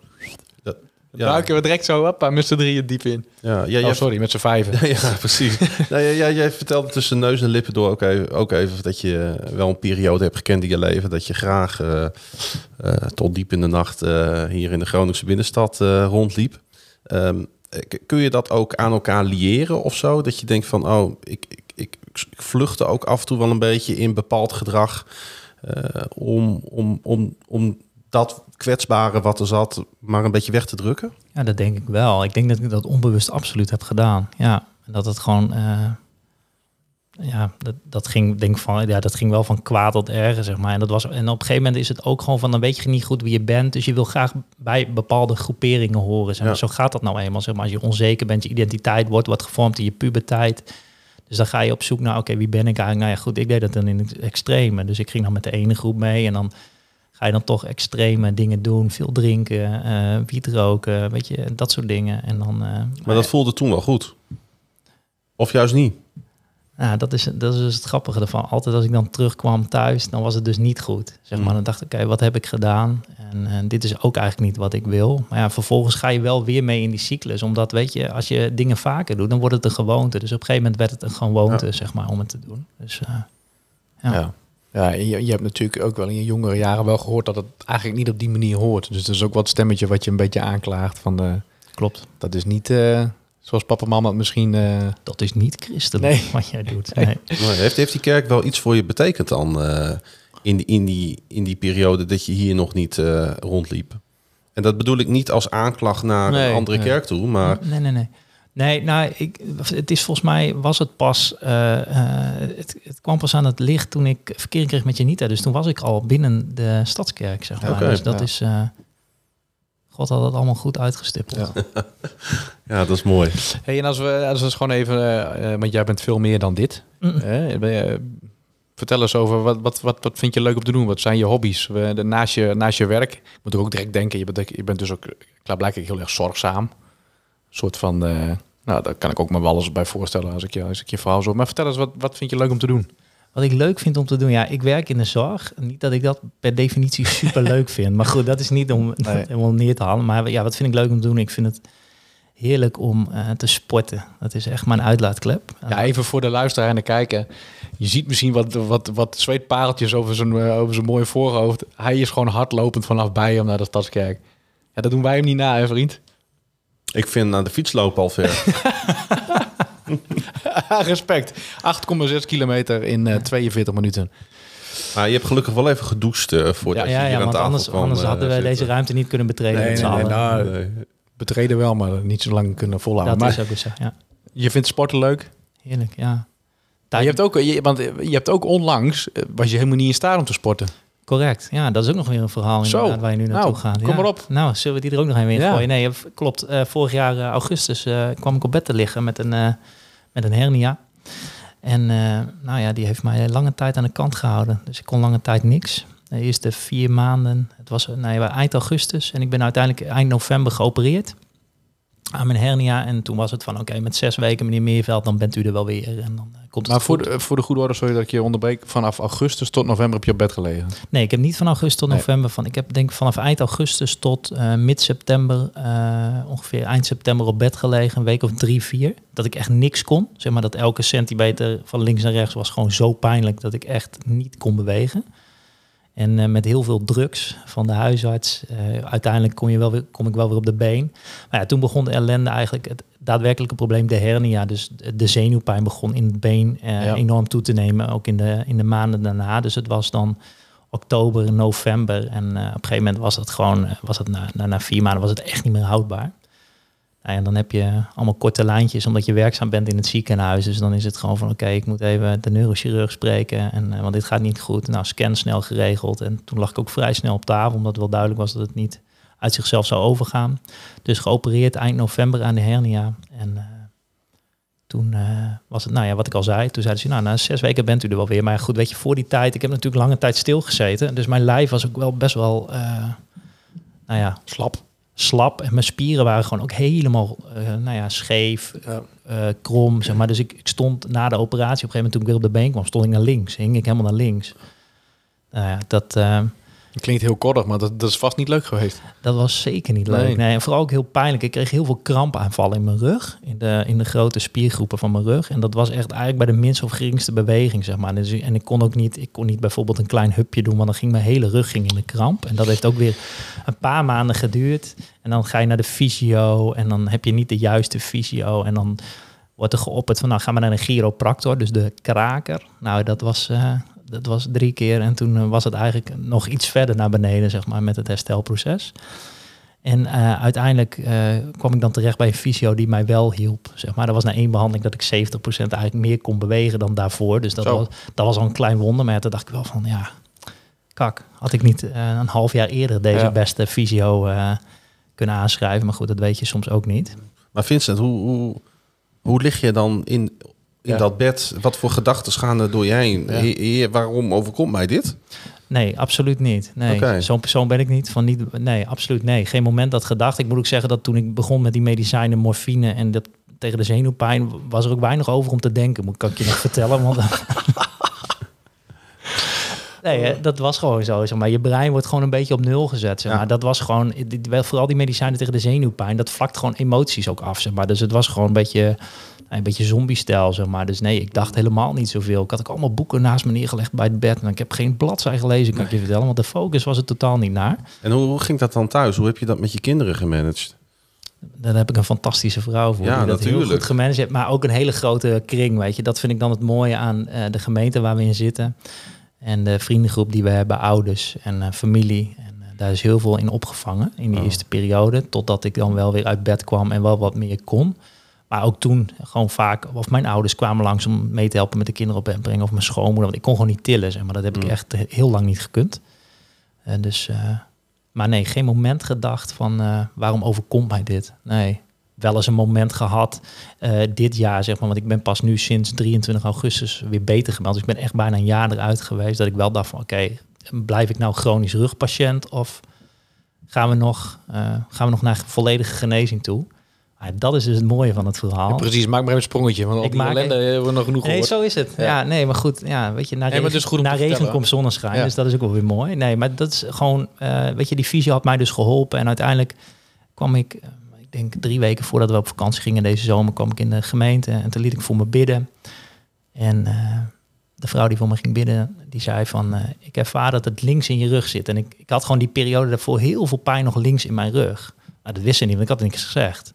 Dat- ja. duiken we direct zo op, met z'n drieën diep in. Ja, ja, Oh, jij- sorry, met z'n vijven. ja, precies. nou, ja, jij vertelde tussen neus en lippen door ook even, ook even dat je eh, wel een periode hebt gekend in je leven. Dat je graag eh, eh, tot diep in de nacht hier in de Groningse binnenstad rondliep. Ehm, kun je dat ook aan elkaar liëren of zo? Dat je denkt van, oh, ik, ik, ik, ik vluchtte ook af en toe wel een beetje in bepaald gedrag. om, om, om, om dat kwetsbare wat er zat, maar een beetje weg te drukken. ja, dat denk ik wel. Ik denk dat ik dat onbewust absoluut heb gedaan. Ja, en dat het gewoon... eh, ja, dat, dat ging denk van, ja, dat ging wel van kwaad tot erger, zeg maar. En, dat was, en op een gegeven moment is het ook gewoon van, dan weet je niet goed wie je bent. Dus je wil graag bij bepaalde groeperingen horen. Zeg maar. Ja. Zo gaat dat nou eenmaal, zeg maar. Als je onzeker bent, je identiteit wordt wat gevormd in je puberteit. Dus dan ga je op zoek naar, oké, wie ben ik eigenlijk? Nou ja, goed, ik deed dat dan in het extreme. Dus ik ging dan met de ene groep mee en dan ga je dan toch extreme dingen doen. Veel drinken, eh wiet roken, weet je, dat soort dingen. En dan, eh, Maar dat voelde toen wel goed. Of juist niet. Ja, dat is, dat is dus het grappige ervan. Altijd als ik dan terugkwam thuis, dan was het dus niet goed. Zeg maar. Mm. Dan dacht ik, oké, wat heb ik gedaan? En, eh, dit is ook eigenlijk niet wat ik wil. Maar ja, vervolgens ga je wel weer mee in die cyclus. Omdat, weet je, als je dingen vaker doet, dan wordt het een gewoonte. Dus op een gegeven moment werd het een gewoonte, zeg maar, om het te doen. Dus ja. Ja. Ja, je, je hebt natuurlijk ook wel in je jongere jaren wel gehoord dat het eigenlijk niet op die manier hoort. Dus dat is ook wat stemmetje wat je een beetje aanklaagt van de, klopt. dat is niet eh, zoals papa en mama het misschien. eh, Dat is niet christelijk Nee. wat jij doet. Nee. Heeft, heeft die kerk wel iets voor je betekend dan eh, in, die, in, die, in die periode dat je hier nog niet eh, rondliep? En dat bedoel ik niet als aanklacht naar Nee, een andere nee. kerk toe, maar Nee, nee, nee. Nee, nou, ik, het is volgens mij was het pas. eh, eh, het, het kwam pas aan het licht toen ik verkering kreeg met Janita. Dus toen was ik al binnen de stadskerk, zeg maar. Oké, dus dat ja. is. eh, God had het allemaal goed uitgestippeld. Ja. ja, dat is mooi. Hey, en als we, als we eens gewoon even, want jij bent veel meer dan dit. Mm. Hè? Ben je- vertel eens over wat, wat, wat, wat vind je leuk om te doen? Wat zijn je hobby's? We, de, naast, je, naast je werk, ik moet er ook direct denken, je bent, je bent dus ook klaarblijkelijk heel erg zorgzaam. Een soort van, eh, nou, daar kan ik ook me wel eens bij voorstellen als ik je, als ik je verhaal zo. Maar vertel eens, wat, wat vind je leuk om te doen? Wat ik leuk vind om te doen, ja, ik werk in de zorg. Niet dat ik dat per definitie super leuk vind. Maar goed, dat is niet om Nee. het helemaal neer te halen. Maar ja, wat vind ik leuk om te doen? Ik vind het heerlijk om eh, te sporten. Dat is echt mijn uitlaatklep. Ja, even voor de luisteraar en de kijker. Je ziet misschien wat, wat, wat zweetpareltjes over zijn, eh, over zijn mooie voorhoofd. Hij is gewoon hardlopend vanaf bij hem naar de Stadskerk. Ja, dat doen wij hem niet na, hè, vriend? Ik vind aan de fiets lopen al ver. Respect. 8,6 kilometer in eh, 42 minuten. maar je hebt gelukkig wel even gedoucht eh voordat ja, je hier ja, aan want tafel anders, kwam, anders eh, hadden we zitten. deze ruimte niet kunnen betreden. Nee, nee, nee, nou. Betreden wel, maar niet zo lang kunnen volhouden. dat maar is ook weer zo, ja. je vindt sporten leuk? Heerlijk, ja. Je hebt ook, je, want je hebt ook onlangs, was je helemaal niet in staat om te sporten. Correct. Ja, dat is ook nog weer een verhaal Zo. waar je nu naartoe Nou, gaat. kom ja. maar op. Nou, zullen we die er ook nog een weer Ja. gooien? Nee, v- klopt. Eh, vorig jaar eh, augustus eh, kwam ik op bed te liggen met een, eh, met een hernia. En eh, nou ja, die heeft mij lange tijd aan de kant gehouden. Dus ik kon lange tijd niks. De eerste vier maanden, het was eh, nou ja, eind augustus. En ik ben uiteindelijk eind november geopereerd aan mijn hernia. En toen was het van, oké, met zes weken, meneer Meerveld, dan bent u er wel weer. En dan eh, komt het Maar voor goed. de, voor de goede orde, sorry dat ik je onderbreek. Vanaf augustus tot november heb je op bed gelegen. Nee, ik heb niet van augustus tot Nee. november. Van, ik heb denk ik vanaf eind augustus tot eh, mid-september, eh, ongeveer eind september op bed gelegen. Een week of drie, vier. Dat ik echt niks kon. Zeg maar dat elke centimeter van links naar rechts was gewoon zo pijnlijk dat ik echt niet kon bewegen. En eh, met heel veel drugs van de huisarts. Eh, uiteindelijk kom, je wel weer, kom ik wel weer op de been. Maar ja, toen begon de ellende eigenlijk, het daadwerkelijke probleem, de hernia. Dus de- zenuwpijn begon in het been eh, Ja. enorm toe te nemen. Ook in de, in de maanden daarna. Dus het was dan oktober, november. En op een gegeven moment was het gewoon, was het na, na, na vier maanden was het echt niet meer houdbaar. Nou ja, dan heb je allemaal korte lijntjes, omdat je werkzaam bent in het ziekenhuis. Dus dan is het gewoon van, oké, ik moet even de neurochirurg spreken, en, eh, want dit gaat niet goed. Nou, scan snel geregeld. En toen lag ik ook vrij snel op tafel, omdat wel duidelijk was dat het niet uit zichzelf zou overgaan. Dus geopereerd eind november aan de hernia. En eh, toen eh, was het, nou ja, wat ik al zei, toen zeiden ze, nou, na zes weken bent u er wel weer. Maar goed, weet je, voor die tijd, ik heb natuurlijk lange tijd stilgezeten. Dus mijn lijf was ook wel best wel, eh, nou ja, Slap. Slap. En mijn spieren waren gewoon ook helemaal eh, nou ja, scheef, Ja. eh, krom, zeg maar. Dus ik, ik stond na de operatie, op een gegeven moment toen ik weer op de been kwam, stond ik naar links. Hing ik helemaal naar links. Nou ja, dat, klinkt heel kordig, maar dat, dat is vast niet leuk geweest. dat was zeker niet leuk. Nee. Nee. en vooral ook heel pijnlijk. Ik kreeg heel veel krampaanvallen in mijn rug, in de, in de grote spiergroepen van mijn rug. En dat was echt eigenlijk bij de minste of geringste beweging, zeg maar. Dus, en ik kon ook niet, ik kon niet bijvoorbeeld een klein hupje doen, want dan ging mijn hele rug ging in de kramp. En dat heeft ook weer een paar maanden geduurd. En dan ga je naar de fysio en dan heb je niet de juiste fysio. En dan wordt er geopperd van, nou, ga maar naar een chiropractor, dus de kraker. Nou, dat was, eh, dat was drie keer. En toen eh, was het eigenlijk nog iets verder naar beneden, zeg maar, met het herstelproces. En eh, uiteindelijk eh, kwam ik dan terecht bij een fysio die mij wel hielp. Zeg maar. Er was na één behandeling dat ik 70% eigenlijk meer kon bewegen dan daarvoor. Dus dat Zo. was, dat was al een klein wonder. Maar ja, toen dacht ik wel van, ja, kak. Had ik niet een half jaar eerder deze Ja. beste fysio kunnen aanschrijven. Maar goed, dat weet je soms ook niet. Maar Vincent, hoe, hoe, hoe lig je dan in, in Ja. dat bed? Wat voor gedachten gaan er door je heen? Ja. Waarom overkomt mij dit? Nee, absoluut niet. Nee, zo'n persoon ben ik niet. Van niet. Nee, absoluut nee. Geen moment dat gedacht. Ik moet ook zeggen dat toen ik begon met die medicijnen, morfine en dat tegen de zenuwpijn, was er ook weinig over om te denken. Moet kan ik je nog vertellen? Want Nee, hè, dat was gewoon zo. Zeg maar. Je brein wordt gewoon een beetje op nul gezet. Zeg Ja. maar. Dat was gewoon, vooral die medicijnen tegen de zenuwpijn, dat vlakt gewoon emoties ook af. Zeg maar. Dus het was gewoon een beetje, een beetje zombie-stijl. Zeg maar. Dus nee, ik dacht helemaal niet zoveel. Ik had ook allemaal boeken naast me neergelegd bij het bed. En ik heb geen bladzij gelezen, kan ik je vertellen. Want de focus was er totaal niet naar. En hoe, hoe ging dat dan thuis? Hoe heb je dat met je kinderen gemanaged? Daar heb ik een fantastische vrouw voor. Ja, die dat heel natuurlijk. goed gemanaged heeft. Maar ook een hele grote kring, weet je. Dat vind ik dan het mooie aan eh, de gemeente waar we in zitten. En de vriendengroep die we hebben, ouders en eh, familie. En eh, daar is heel veel in opgevangen in die Oh. eerste periode. Totdat ik dan wel weer uit bed kwam en wel wat meer kon. Maar ook toen gewoon vaak, of mijn ouders kwamen langs om mee te helpen met de kinderen op brengen. Of mijn schoonmoeder, want ik kon gewoon niet tillen, zeg maar. Dat heb ik Mm. echt eh, heel lang niet gekund. En dus, eh, maar nee, geen moment gedacht van eh, waarom overkomt mij dit? Nee, wel eens een moment gehad eh, dit jaar, zeg maar. Want ik ben pas nu sinds 23 augustus weer beter gemeld. Dus ik ben echt bijna een jaar eruit geweest. Dat ik wel dacht van oké, blijf ik nou chronisch rugpatiënt of gaan we nog, eh, gaan we nog naar volledige genezing toe? Maar dat is dus het mooie van het verhaal. Ja, precies, maak maar even een sprongetje. Want al Ik die maak- ellende hebben we nog genoeg Nee, gehoord. zo is het. Ja. Ja, nee, maar goed. Ja, weet je, na Nee, regen, maar na komt zonneschijn. Ja. Dus dat is ook wel weer mooi. Nee, maar dat is gewoon... eh, weet je, die fysio had mij dus geholpen. En uiteindelijk kwam ik... eh, ik denk drie weken voordat we op vakantie gingen deze zomer... kwam ik in de gemeente. En toen liet ik voor me bidden. En eh, de vrouw die voor me ging bidden... die zei van... eh, ik ervaar dat het links in je rug zit. En ik, ik had gewoon die periode daarvoor... heel veel pijn nog links in mijn rug. Nou, dat wist ze niet, want ik had niks gezegd.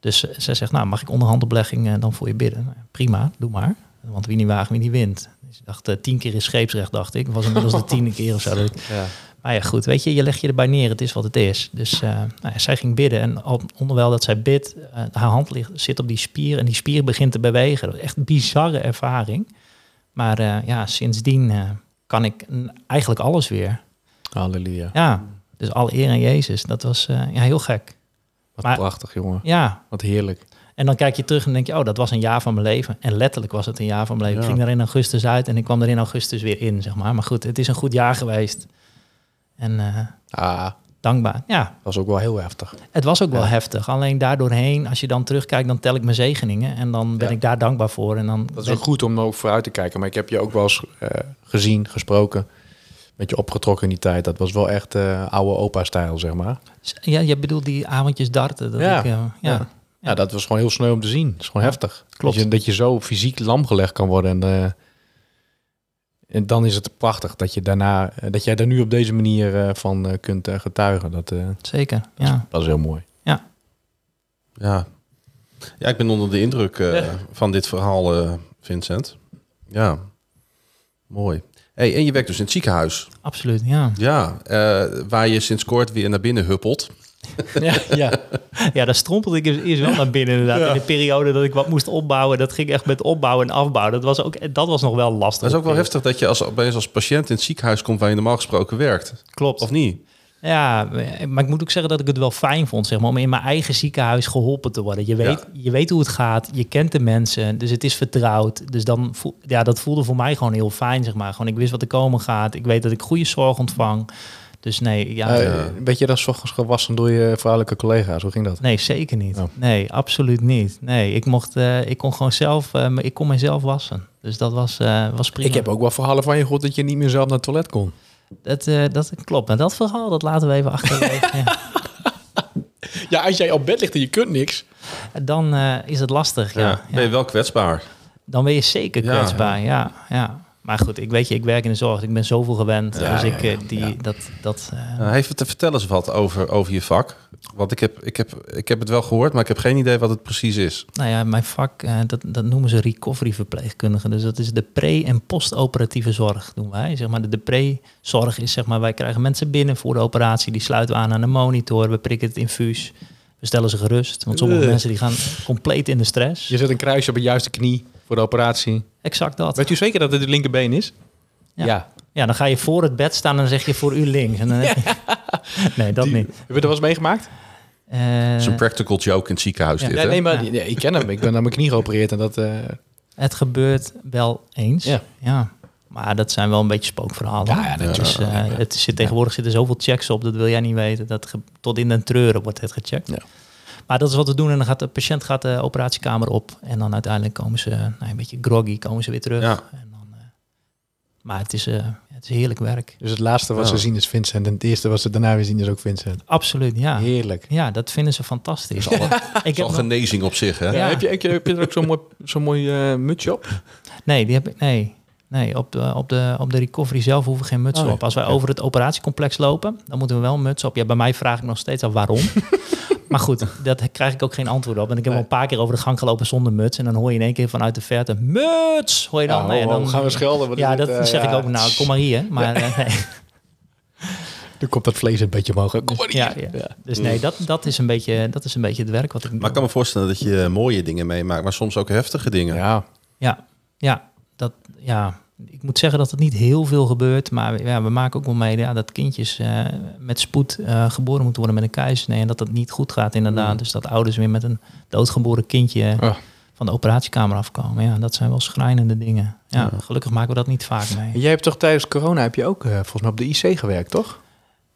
Dus zij zegt, nou, mag ik onderhandoplegging eh, dan voor je bidden? Nou, prima, doe maar. Want wie niet waagt, wie niet wint. Dus ik dacht, eh, tien keer is scheepsrecht, dacht ik. Het was inmiddels de tiende keer of zo. Dat ik, Ja. maar ja, goed, weet je, je legt je erbij neer. Het is wat het is. Dus eh, nou ja, zij ging bidden. En al, onderwijl dat zij bidt, eh, haar hand ligt, zit op die spier. En die spier begint te bewegen. Dat is echt een bizarre ervaring. Maar ja, sindsdien kan ik eigenlijk alles weer. Halleluja. Ja, dus alle eer aan Jezus. Dat was ja, heel gek. Wat Maar- prachtig, jongen. Ja, Wat heerlijk. en dan kijk je terug en denk je, oh, dat was een jaar van mijn leven. En letterlijk was het een jaar van mijn leven. Ja. Ik ging er in augustus uit en ik kwam er in augustus weer in, zeg maar. Maar goed, het is een goed jaar geweest. En eh, Ah, dankbaar. Ja, was ook wel heel heftig. het was ook wel heftig. Alleen daardoorheen, als je dan terugkijkt, dan tel ik mijn zegeningen. En dan ben Ja. ik daar dankbaar voor. En dan Dat is ben- ook goed om ook vooruit te kijken. Maar ik heb je ook wel eens eh, gezien, gesproken. Met je opgetrokken in die tijd. Dat was wel echt eh, oude opa-stijl, zeg maar. Ja, je bedoelt die avondjes darten. Dat Ja. Ik, eh, ja. Ja. Ja, dat was gewoon heel sneu om te zien. Dat is gewoon heftig. klopt. Dat je, dat je zo fysiek lam gelegd kan worden. En, eh, En dan is het prachtig dat je daarna, dat jij daar nu op deze manier eh, van kunt getuigen. Dat, eh, Zeker, ja. dat is heel mooi. Ja. ja, ik ben onder de indruk eh, van dit verhaal, eh, Vincent. Ja, mooi. Hey, en je werkt dus in het ziekenhuis. Absoluut, ja. Ja, eh, waar je sinds kort weer naar binnen huppelt. Ja, ja. Ja, daar strompelde ik eerst wel naar binnen inderdaad. In de periode dat ik wat moest opbouwen, dat ging echt met opbouwen en afbouwen. Dat was, ook, dat was nog wel lastig. Dat is ook wel heftig dat je als, opeens als patiënt in het ziekenhuis komt waar je normaal gesproken werkt. Klopt. Of niet? Ja, maar ik moet ook zeggen dat ik het wel fijn vond, zeg maar, om in mijn eigen ziekenhuis geholpen te worden. Je weet, je weet hoe het gaat, je kent de mensen, dus het is vertrouwd. Dus dan voel, ja, dat voelde voor mij gewoon heel fijn, zeg maar. Gewoon, ik wist wat er komen gaat. Ik weet dat ik goede zorg ontvang. Dus nee, ja, Werd je dan 's ochtends gewassen door je vrouwelijke collega's? Hoe ging dat? nee, zeker niet. Oh. Nee, absoluut niet. Nee, ik mocht, eh, ik kon gewoon zelf, eh, ik kon mezelf wassen. Dus dat was, was prima. Ik heb ook wel verhalen van je gehoord dat je niet meer zelf naar het toilet kon. Dat, eh, dat klopt. Maar dat verhaal, dat laten we even achterwege. ja. Ja, als jij op bed ligt en je kunt niks. Dan eh, is het lastig. Ja, ben je wel kwetsbaar. Dan ben je zeker Ja, kwetsbaar. Ja, ja. Maar goed, ik weet je, ik werk in de zorg. Ik ben zoveel gewend. Ja, dus ja, ik, eh, die, dat, dat, Uh, even vertel eens wat over, over je vak. Want ik heb, ik, heb, ik heb het wel gehoord, maar ik heb geen idee wat het precies is. nou ja, mijn vak, eh, dat, dat noemen ze recovery verpleegkundige. Dus dat is de pre- en postoperatieve zorg, doen wij. Zeg maar, de, de pre-zorg is, zeg maar, wij krijgen mensen binnen voor de operatie. Die sluiten we aan aan de monitor. We prikken het infuus. We stellen ze gerust. Want sommige Ugh. mensen die gaan compleet in de stress. Je zet een kruisje op je juiste knie voor de operatie. Exact dat. Weet u zeker dat het het linkerbeen is? Ja. Ja, dan ga je voor het bed staan en dan zeg je voor u links. En dan Nee, dat Die- niet. Heb je er wel eens meegemaakt? Eh, Het is een practical joke in het ziekenhuis Ja. dit, Nee, nee, maar nee, ik ken hem. Ik ben aan mijn knie geopereerd en dat... eh, het gebeurt wel eens. Ja. ja. Maar dat zijn wel een beetje spookverhalen. Ja, ja, het is, eh, het zit, tegenwoordig zitten zoveel checks op, dat wil jij niet weten. Dat ge- tot in den treuren wordt het gecheckt. Ja. Maar dat is wat we doen. En dan gaat de patiënt gaat de operatiekamer op. En dan uiteindelijk komen ze, nou, een beetje groggy, komen ze weer terug. Ja. En dan, eh, maar het is, eh, het is heerlijk werk. dus het laatste wat Ja. ze zien is Vincent. En het eerste wat ze daarna weer zien is ook Vincent. Absoluut, ja. Heerlijk. Ja, dat vinden ze fantastisch. ik Dat is heb al nog- genezing op zich, hè? Ja. Ja. Heb, je, heb, je, heb je er ook zo'n mooi, zo'n mooi eh, mutsje op? Nee, die heb ik. Nee. Nee, op de, op, de, op de recovery zelf hoeven we geen muts Oh, op. Als wij Ja. over het operatiecomplex lopen, dan moeten we wel een muts op. Ja, bij mij vraag ik nog steeds af waarom. maar goed, dat krijg ik ook geen antwoord op. En ik heb Nee. al een paar keer over de gang gelopen zonder muts. En dan hoor je in één keer vanuit de verte, muts! Hoor je dan? Ja, nee, en dan gaan we schelden? Ja, dat het, eh, zeg ik ook. Nou, kom maar hier. Maar eh, nee. Dan komt dat vlees een beetje omhoog. Kom maar Ja. Dus nee, dat, dat, is een beetje, dat is een beetje het werk wat ik doe. Maar ik kan me voorstellen dat je mooie dingen meemaakt, maar soms ook heftige dingen. Ja. Ja, ja, dat, ja, ik moet zeggen dat het niet heel veel gebeurt, maar ja, we maken ook wel mee ja, dat kindjes eh, met spoed eh, geboren moeten worden met een keizersnee en dat dat niet goed gaat inderdaad. Mm. Dus dat ouders weer met een doodgeboren kindje Oh. van de operatiekamer afkomen. Ja, dat zijn wel schrijnende dingen. Ja, gelukkig maken we dat niet vaak mee. Jij hebt toch tijdens corona heb je ook eh, volgens mij op de IC gewerkt, toch?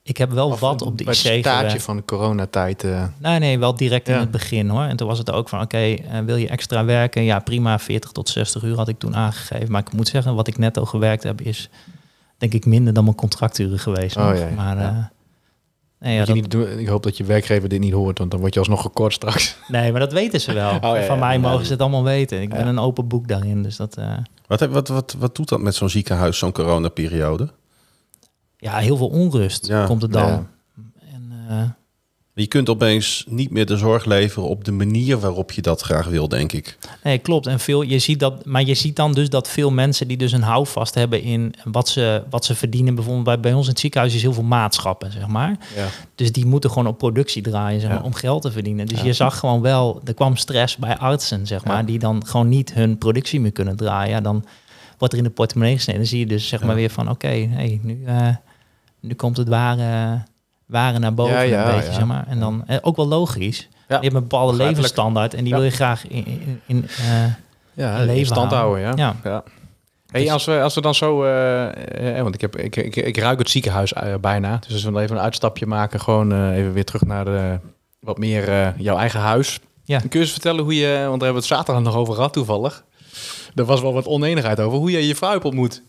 Ik heb wel Of wat op de IC het staartje gewerkt. van de coronatijd. eh Nee, nee, wel direct in het begin hoor. En toen was het ook van, oké, eh, wil je extra werken? Ja, prima, 40 tot 60 uur had ik toen aangegeven. Maar ik moet zeggen, wat ik net al gewerkt heb, is denk ik minder dan mijn contracturen geweest. Oh, ja. Maar Ja. eh, nee, ja, dat- niet doen- ik hoop dat je werkgever dit niet hoort, want dan word je alsnog gekort straks. nee, maar dat weten ze wel. Oh, ja, Van ja, mij ja. mogen ze het allemaal weten. Ik ben een open boek daarin. Dus dat, eh, Wat, wat, wat, wat doet dat met zo'n ziekenhuis, zo'n coronaperiode? Ja, heel veel onrust Ja. komt het dan. Ja. En, eh, Je kunt opeens niet meer de zorg leveren op de manier waarop je dat graag wil, denk ik. Nee, klopt. En veel, je ziet dat, maar je ziet dan dus dat veel mensen die dus een houvast hebben in wat ze, wat ze verdienen. Bijvoorbeeld bij, bij ons in het ziekenhuis is heel veel maatschappen, zeg maar. Ja. Dus die moeten gewoon op productie draaien, zeg maar, Ja. om geld te verdienen. Dus Ja. je zag gewoon wel, er kwam stress bij artsen, zeg maar, Ja. die dan gewoon niet hun productie meer kunnen draaien. Dan wordt er in de portemonnee gesneden. Dan zie je dus zeg Ja. maar weer van, oké, hey, nu, eh, nu komt het ware, ware naar boven Ja, ja, een beetje, ja. zeg maar. En dan eh, ook wel logisch. Je hebt een bepaalde levensstandaard en die wil je graag in, in, in, eh, Ja, Leven stand houden. houden, ja. Ja. Hey, Dus- als, we, als we dan zo, eh, eh, want ik, heb, ik, ik, ik ruik het ziekenhuis bijna. Dus als we dan even een uitstapje maken, gewoon even weer terug naar de, wat meer jouw eigen huis. Ja. Kun je eens vertellen hoe je, want daar hebben we het zaterdag nog over gehad toevallig. Er was wel wat oneenigheid over hoe je je vrouw hebt ontmoet.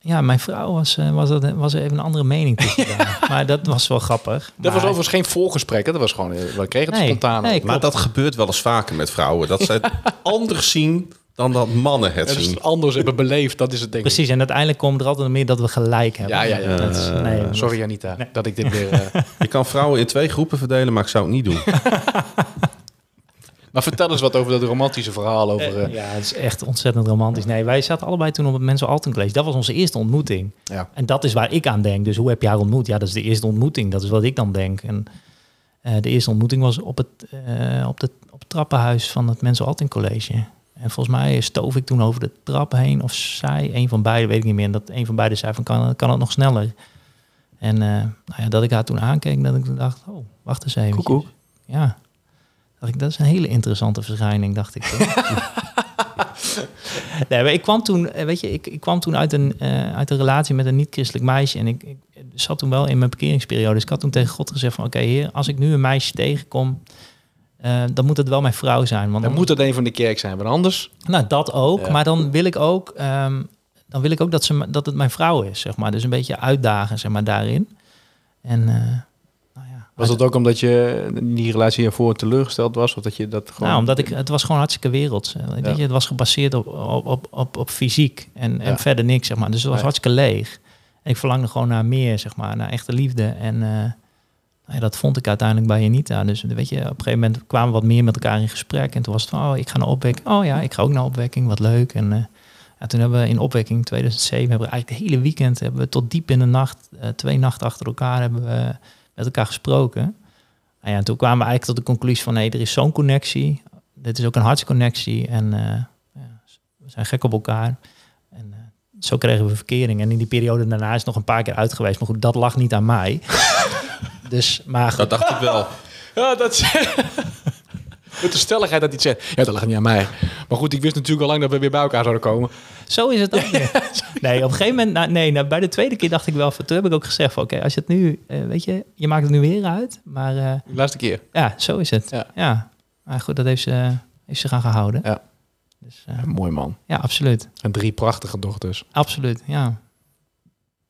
Ja, mijn vrouw was, eh, was, er, was er even een andere mening daar. maar dat was wel grappig. Dat was overigens geen voorgesprek, hè? dat was gewoon, eh, we kregen het Nee, spontaan. nee. Maar dat gebeurt wel eens vaker met vrouwen. Dat zij het anders zien dan dat mannen het Het is zien. anders hebben beleefd, dat is het denk ik. Precies, en uiteindelijk komt er altijd meer dat we gelijk hebben. Ja, ja, ja. Dat is- nee, dat- Sorry Janita, Nee. dat ik dit weer... eh, Je kan vrouwen in twee groepen verdelen, maar ik zou het niet doen. Maar vertel eens wat over dat romantische verhaal over... eh, Ja, het is echt ontzettend romantisch. Nee, wij zaten allebei toen op het Mensen Alten College. Dat was onze eerste ontmoeting. ja. En dat is waar ik aan denk. Dus hoe heb je haar ontmoet? Ja, dat is de eerste ontmoeting. Dat is wat ik dan denk. En eh, de eerste ontmoeting was op het, eh, op, de, op het trappenhuis van het Mensen Alten College. En volgens mij stoof ik toen over de trap heen. Of zij, een van beiden, weet ik niet meer. En dat een van beiden zei van, kan, kan het nog sneller? En eh, nou ja, dat ik haar toen aankeek, dat ik dacht, oh, wacht eens even. Koekoek. Ja. Dacht ik, dat is een hele interessante verschijning, dacht ik. nee, maar ik kwam toen, eh, weet je, ik, ik kwam toen uit een, eh, uit een relatie met een niet-christelijk meisje. En ik, ik zat toen wel in mijn parkeringsperiode. Dus ik had toen tegen God gezegd van, oké heer, als ik nu een meisje tegenkom, eh, dan moet het wel mijn vrouw zijn. Want Dan moet het een van de kerk zijn, want anders... nou, dat ook. Ja. Maar dan wil ik ook, ehm, dan wil ik ook dat, ze, dat het mijn vrouw is, zeg maar. Dus een beetje uitdagen, zeg maar, daarin. En, eh. Was dat ook omdat je in die relatie hiervoor teleurgesteld was? Of dat je dat gewoon... Nou, omdat ik, het was gewoon hartstikke werelds. eh, Weet Ja. je, het was gebaseerd op, op, op, op, fysiek en, en Ja. verder niks, zeg maar. Dus het was hartstikke leeg. En ik verlangde gewoon naar meer, zeg maar, naar echte liefde. En eh, nou ja, dat vond ik uiteindelijk bij Janita. Dus weet je, op een gegeven moment kwamen we wat meer met elkaar in gesprek. En toen was het van, oh, ik ga naar opwekking. Oh ja, ik ga ook naar opwekking, wat leuk. En eh, ja, toen hebben we in opwekking 2007, hebben we eigenlijk het hele weekend, hebben we tot diep in de nacht, twee nachten achter elkaar, hebben we met elkaar gesproken. Nou ja, en toen kwamen we eigenlijk tot de conclusie van, nee, er is zo'n connectie. Dit is ook een hartsconnectie. En eh, ja, we zijn gek op elkaar. En eh, zo kregen we verkering. En in die periode daarna is het nog een paar keer uit geweest. Maar goed, dat lag niet aan mij. dus, maar goed, Dat dacht ik wel. Ja, dat Met de stelligheid dat hij het zegt. Ja, dat lag niet aan mij. Maar goed, ik wist natuurlijk al lang dat we weer bij elkaar zouden komen. Zo is het ook. weer. Nee, op een gegeven moment, nou, nee, nou, bij de tweede keer dacht ik wel, van, toen heb ik ook gezegd van, oké, als je het nu, eh, weet je, je maakt het nu weer uit. Maar eh, De laatste keer. ja, zo is het. Ja. Ja. Maar goed, dat heeft ze, heeft ze gaan gehouden. Ja. Dus, eh, Ja, mooi man. ja, absoluut. En drie prachtige dochters. Absoluut, ja.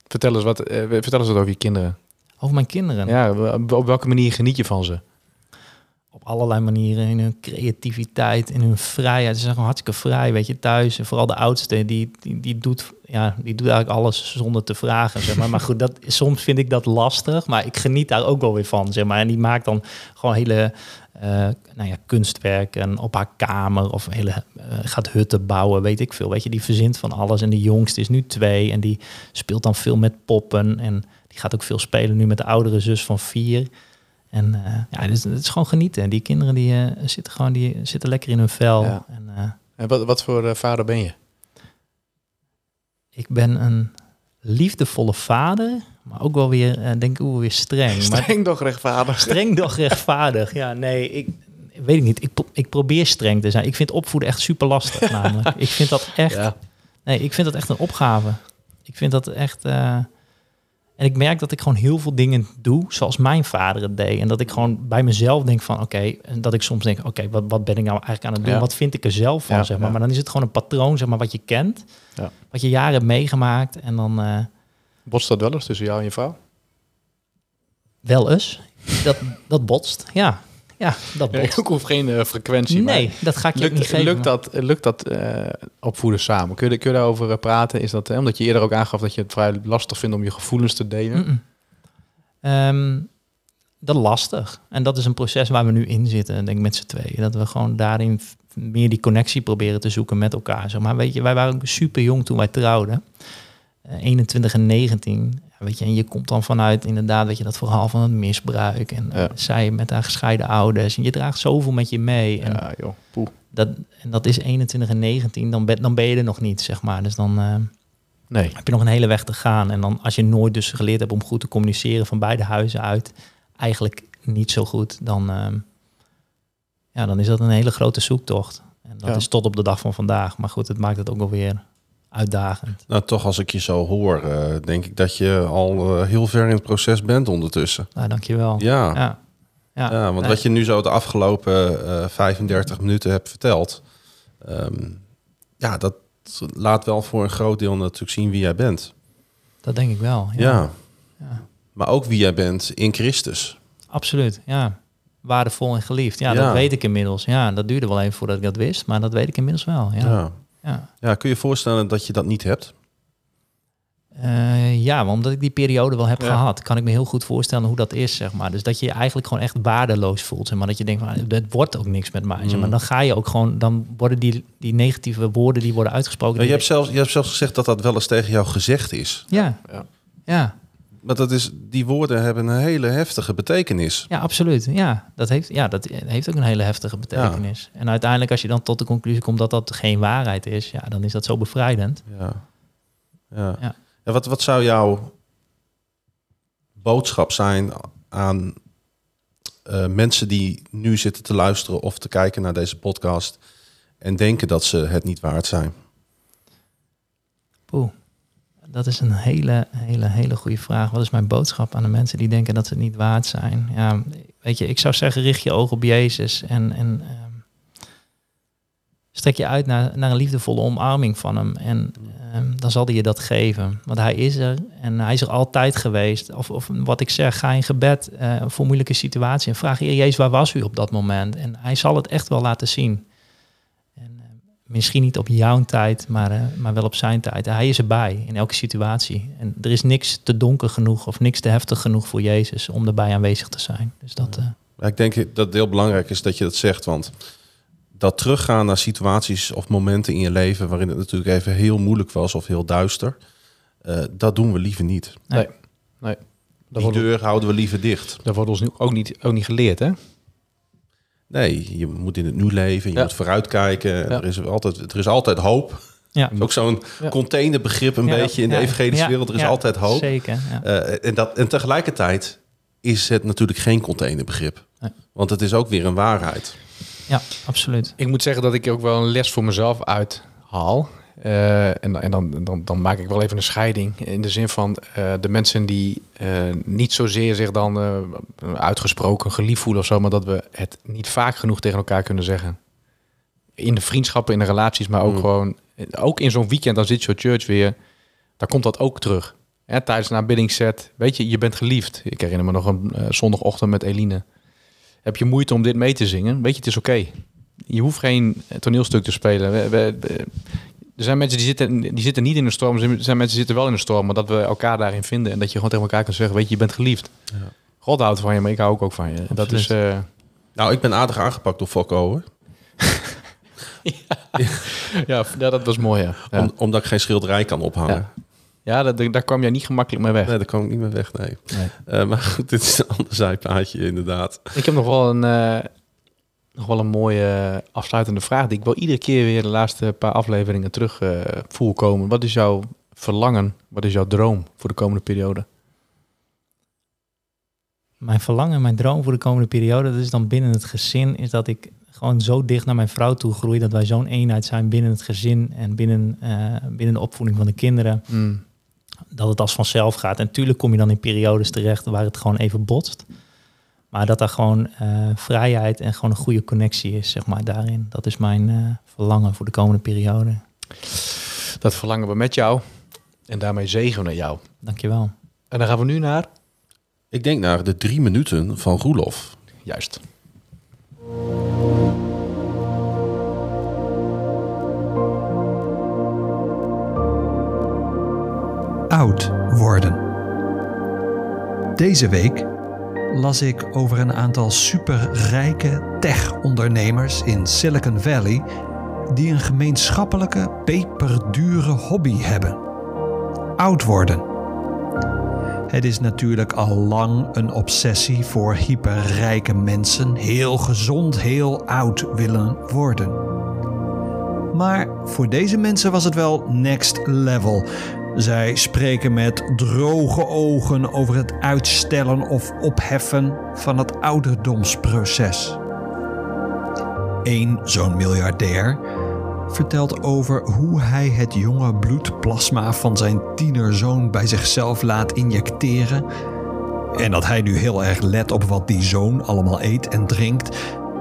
Vertel eens wat, eh, vertel eens wat over je kinderen. Over mijn kinderen. Ja, op welke manier geniet je van ze? Op allerlei manieren. In hun creativiteit, in hun vrijheid. Ze zijn gewoon hartstikke vrij, weet je, thuis. En vooral de oudste, die, die, doet, ja, die doet eigenlijk alles zonder te vragen, zeg maar. Maar goed, dat, soms vind ik dat lastig, maar ik geniet daar ook wel weer van, zeg maar. En die maakt dan gewoon hele eh, nou ja, kunstwerken op haar kamer of hele, eh, gaat hutten bouwen, weet ik veel. Weet je, die verzint van alles. En de jongste is nu twee en die speelt dan veel met poppen. En die gaat ook veel spelen nu met de oudere zus van vier. En eh, ja, het is, het is gewoon genieten. Die kinderen die, eh, zitten gewoon die zitten lekker in hun vel. Ja. En, eh, En wat, wat voor vader ben je? ik ben een liefdevolle vader, maar ook wel weer, denk ik, ook wel weer streng. Maar Streng toch rechtvaardig. streng doch rechtvaardig. Ja, nee, ik weet ik niet. Ik, ik probeer streng te zijn. Ik vind opvoeden echt super lastig namelijk. Ik vind dat echt, Ja. nee, ik vind dat echt een opgave. Ik vind dat echt. En ik merk dat ik gewoon heel veel dingen doe zoals mijn vader het deed. En dat ik gewoon bij mezelf denk van oké, en dat ik soms denk, oké, wat, wat ben ik nou eigenlijk aan het doen? Ja. Wat vind ik er zelf van? Ja, zeg maar. ja. maar dan is het gewoon een patroon, zeg maar, wat je kent. Ja. Wat je jaren hebt meegemaakt. En dan eh, Botst dat wel eens tussen jou en je vrouw? wel eens. Dat, dat botst. Ja, ja dat Ja, botst. ik hoef geen eh, frequentie. nee, dat ga ik je ook niet Lukt, geven. lukt dat, lukt dat eh, opvoeden samen? Kun je, kun je daarover eh, praten? Is dat, eh, omdat je eerder ook aangaf dat je het vrij lastig vindt om je gevoelens te delen? Ehm, dat is lastig. En dat is een proces waar we nu in zitten, denk ik, met z'n tweeën. Dat we gewoon daarin meer die connectie proberen te zoeken met elkaar. Zeg maar weet je, wij waren super jong toen wij trouwden. Eh, 21 en 19. Weet je, en je komt dan vanuit inderdaad, weet je, dat verhaal van het misbruik. En eh, Ja. zij met haar gescheiden ouders. En je draagt zoveel met je mee. En, Ja, joh. Poeh. dat, en dat is 21 en 19. Dan ben, dan ben je er nog niet, zeg maar. Dus dan... eh, Nee. heb je nog een hele weg te gaan. En dan als je nooit dus geleerd hebt om goed te communiceren van beide huizen uit, eigenlijk niet zo goed, dan, ehm, ja, dan is dat een hele grote zoektocht. En dat Ja. is tot op de dag van vandaag. Maar goed, het maakt het ook wel weer uitdagend. Nou, toch als ik je zo hoor, eh, denk ik dat je al eh, heel ver in het proces bent ondertussen. Nou, dankjewel. Ja, ja. Ja, ja. want Nee. wat je nu zo de afgelopen eh 35 minuten hebt verteld, ehm, ja, dat laat wel voor een groot deel natuurlijk zien wie jij bent. dat denk ik wel. Ja, Ja. Ja. Maar ook wie jij bent in Christus. absoluut. Ja. waardevol en geliefd. Ja, Ja. dat weet ik inmiddels. Ja, dat duurde wel even voordat ik dat wist, maar dat weet ik inmiddels wel. Ja, ja. Ja. kun je je voorstellen dat je dat niet hebt? Eh, ja, maar omdat ik die periode wel heb Ja. gehad, kan ik me heel goed voorstellen hoe dat is, zeg maar. Dus dat je je eigenlijk gewoon echt waardeloos voelt, zeg maar. Dat je denkt, van, dat wordt ook niks met mij, zeg maar. Mm. Dan ga je ook gewoon, dan worden die, die negatieve woorden die worden uitgesproken. Ja, je, hebt zelfs, je hebt zelfs gezegd dat dat wel eens tegen jou gezegd is. ja. Ja. ja. Maar dat is, die woorden hebben een hele heftige betekenis. Ja, absoluut. Ja, dat heeft, ja, dat heeft ook een hele heftige betekenis. En uiteindelijk, als je dan tot de conclusie komt dat dat geen waarheid is, ja, dan is dat zo bevrijdend. Ja. Ja. Ja. Ja, wat, wat zou jouw boodschap zijn aan eh, mensen die nu zitten te luisteren of te kijken naar deze podcast en denken dat ze het niet waard zijn? Poeh, dat is een hele, hele, hele goede vraag. Wat is mijn boodschap aan de mensen die denken dat ze het niet waard zijn? Ja, weet je, ik zou zeggen, richt je oog op Jezus en, en ehm, strek je uit naar, naar een liefdevolle omarming van hem. En ehm, dan zal hij je dat geven. Want hij is er en hij is er altijd geweest. Of, of wat ik zeg, ga in gebed eh, voor moeilijke situatie en vraag, Heer Jezus, waar was u op dat moment? En hij zal het echt wel laten zien. En, misschien niet op jouw tijd, maar, eh, maar wel op zijn tijd. Hij is erbij in elke situatie. En er is niks te donker genoeg of niks te heftig genoeg voor Jezus om erbij aanwezig te zijn. Dus dat, eh, Ja, ik denk dat het heel belangrijk is dat je dat zegt, want dat teruggaan naar situaties of momenten in je leven waarin het natuurlijk even heel moeilijk was of heel duister, eh, dat doen we liever niet. Nee. nee. Dat Die deur houden we liever dicht. dat wordt ons nu ook niet, ook niet geleerd, hè? Nee, je moet in het nu leven, je Ja. moet vooruitkijken. Ja. Er, is altijd, er is altijd hoop. ja. Ook zo'n Ja. containerbegrip een Ja, beetje in de evangelische ja, wereld. Er is ja, altijd hoop. Zeker, ja. Eh, en, dat, en tegelijkertijd is het natuurlijk geen containerbegrip. Nee. Want het is ook weer een waarheid. ja, absoluut. Ik moet zeggen dat ik ook wel een les voor mezelf uithaal. Eh, en dan- en dan, dan, dan maak ik wel even een scheiding. In de zin van eh, de mensen die eh, niet zozeer zich dan uitgesproken geliefd voelen of zo, maar dat we het niet vaak genoeg tegen elkaar kunnen zeggen. In de vriendschappen, in de relaties, maar ook Mm. gewoon, ook in zo'n weekend, dan zit je church weer, daar komt dat ook terug. Hè, tijdens een aanbiddingset, weet je, je bent geliefd. Ik herinner me nog een zondagochtend met Eline. Heb je moeite om dit mee te zingen? Weet je, het is oké. Je hoeft geen toneelstuk te spelen. We- we- we- er zijn mensen die zitten, die zitten niet in een storm. Er zijn mensen die zitten wel in een storm. Maar dat we elkaar daarin vinden. En dat je gewoon tegen elkaar kan zeggen, weet je, je bent geliefd. Ja. God houdt van je, maar ik hou ook, ook van je. En Dat is... eh, Nou, ik ben aardig aangepakt door Fokko hoor. ja, ja, dat was mooi, ja. Ja, Om- omdat ik geen schilderij kan ophangen. Ja. dat, daar kwam jij niet gemakkelijk mee weg. Nee, daar kan ik niet meer weg, nee. Nee. Eh, maar goed, dit is een ander zijpaadje inderdaad. Ik heb nog wel een, eh, nog wel een mooie afsluitende vraag... die ik wel iedere keer weer de laatste paar afleveringen terug eh, voel komen. Wat is jouw verlangen? Wat is jouw droom voor de komende periode? Mijn verlangen, mijn droom voor de komende periode, dat is dan binnen het gezin, is dat ik gewoon zo dicht naar mijn vrouw toe groei, dat wij zo'n eenheid zijn binnen het gezin en binnen, eh, binnen de opvoeding van de kinderen, Hmm. dat het als vanzelf gaat. En natuurlijk kom je dan in periodes terecht waar het gewoon even botst. Maar dat er gewoon eh, vrijheid en gewoon een goede connectie is, zeg maar, daarin. Dat is mijn eh, verlangen voor de komende periode. Dat verlangen we met jou. En daarmee zegenen we jou. Dankjewel. En dan gaan we nu naar... Ik denk naar de drie minuten van Roelof. Juist. oud worden. Deze week las ik over een aantal superrijke tech-ondernemers in Silicon Valley die een gemeenschappelijke peperdure hobby hebben: oud worden. Het is natuurlijk al lang een obsessie voor hyperrijke mensen heel gezond, heel oud willen worden. Maar voor deze mensen was het wel next level. Zij spreken met droge ogen over het uitstellen of opheffen van het ouderdomsproces. Eén zo'n miljardair vertelt over hoe hij het jonge bloedplasma van zijn tienerzoon bij zichzelf laat injecteren. En dat hij nu heel erg let op wat die zoon allemaal eet en drinkt.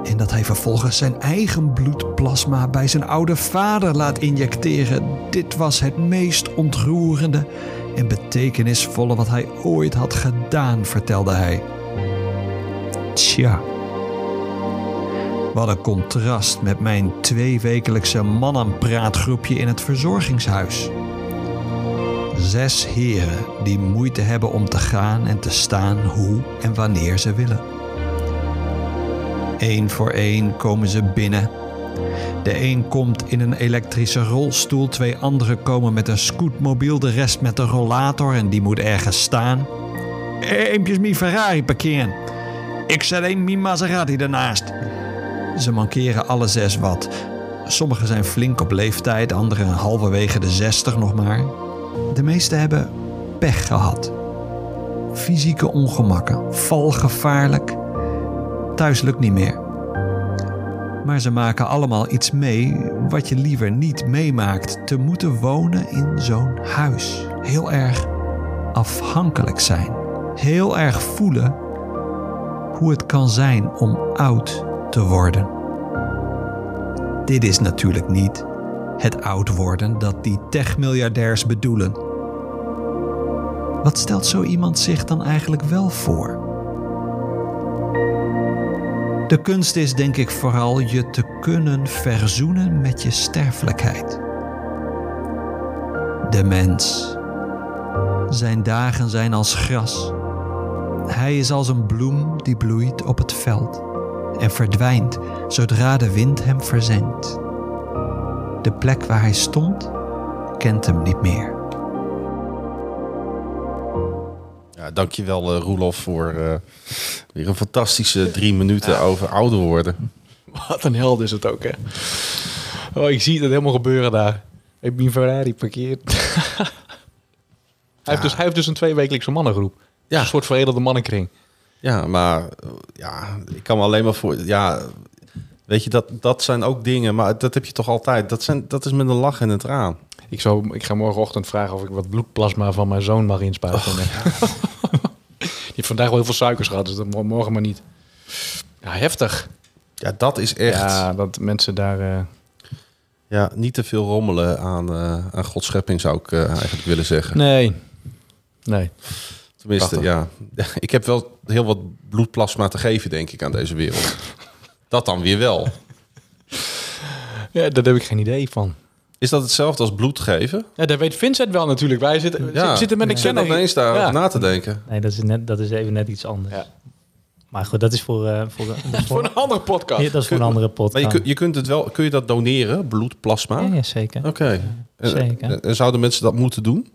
En dat hij vervolgens zijn eigen bloedplasma bij zijn oude vader laat injecteren. Dit was het meest ontroerende en betekenisvolle wat hij ooit had gedaan, vertelde hij. Tja, Wat een contrast met mijn tweewekelijkse mannenpraatgroepje in het verzorgingshuis. Zes heren die moeite hebben om te gaan en te staan hoe en wanneer ze willen. Eén voor één komen ze binnen. De een komt in een elektrische rolstoel, twee anderen komen met een scootmobiel, de rest met een rollator en die moet ergens staan. Eempjes mi Ferrari parkeren. Ik zet een mi Maserati ernaast. Ze mankeren alle zes wat. Sommigen zijn flink op leeftijd, anderen halverwege de zestig nog maar. De meeste hebben pech gehad. Fysieke ongemakken, valgevaarlijk. Thuis lukt niet meer. Maar ze maken allemaal iets mee wat je liever niet meemaakt. Te moeten wonen in zo'n huis. Heel erg afhankelijk zijn. Heel erg voelen hoe het kan zijn om oud te worden. Dit is natuurlijk niet het oud worden dat die techmiljardairs bedoelen. Wat stelt zo iemand zich dan eigenlijk wel voor? De kunst is denk ik vooral je te kunnen verzoenen met je sterfelijkheid. De mens. Zijn dagen zijn als gras. Hij is als een bloem die bloeit op het veld en verdwijnt zodra de wind hem verzengt. De plek waar hij stond kent hem niet meer. Ja, dankjewel uh, Roelof voor uh, weer een fantastische drie minuten over ouder worden. Wat een held is het ook, hè? Oh, ik zie het helemaal gebeuren daar. Ik ben Ferrari parkeerd. hij, heeft dus, hij heeft dus een tweewekelijkse mannengroep. Ja. Een soort veredelde mannenkring. Ja, maar ja, ik kan me alleen maar voor... Ja, weet je, dat, dat zijn ook dingen, maar dat heb je toch altijd. Dat, zijn, dat is met een lach en een traan. Ik, zou, ik ga morgenochtend vragen of ik wat bloedplasma van mijn zoon mag inspuiten. Oh, ja. Vandaag wel heel veel suikers gehad, dus dat morgen maar niet. Ja, heftig. Ja, dat is echt... Ja, dat mensen daar... Uh... Ja, niet te veel rommelen aan, uh, aan Gods schepping, zou ik uh, eigenlijk willen zeggen. Nee, nee. Tenminste, ja. Ik heb wel heel wat bloedplasma te geven, denk ik, aan deze wereld. dat dan weer wel. Ja, daar heb ik geen idee van. Is dat hetzelfde als bloed geven? Ja, dat weet Vincent wel natuurlijk. Wij zitten, ja. zitten met een kenner. Ik ineens daar ja. na te denken. Nee, dat is, net, dat is even net iets anders. Ja. Maar goed, dat is voor, uh, voor, dat is voor, een andere podcast. Ja, dat is voor een andere podcast. Maar je, je kunt het wel, kun je dat doneren, bloedplasma? Ja, ja zeker. Oké. Okay. En, en, zouden mensen dat moeten doen?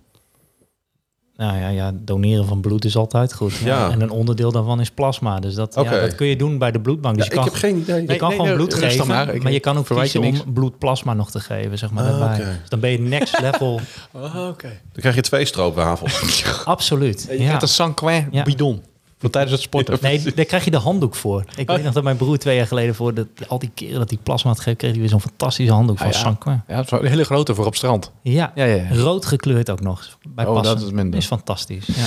Nou ja, ja, doneren van bloed is altijd goed. Ja. En een onderdeel daarvan is plasma. Dus dat, ja, dat kun je doen bij de bloedbank. Dus ja, je kan, ik heb geen idee. Je kan gewoon bloed geven, maar, maar, je kan ook kiezen om bloedplasma nog te geven, zeg maar, daarbij. Okay. Dus dan ben je next level. oh, Dan krijg je twee stroopwafels. Absoluut. Je ja. een sanquin bidon. Voor tijdens het sporten. Nee, daar krijg je de handdoek voor. Ik weet nog dat mijn broer twee jaar geleden voor de, al die keren dat hij plasma had gegeven, kreeg hij weer zo'n fantastische handdoek van ah, ja. Ja, een hele grote voor op strand. Ja, ja, ja, rood gekleurd ook nog. Bij oh, dat is minder. Is fantastisch. Ja,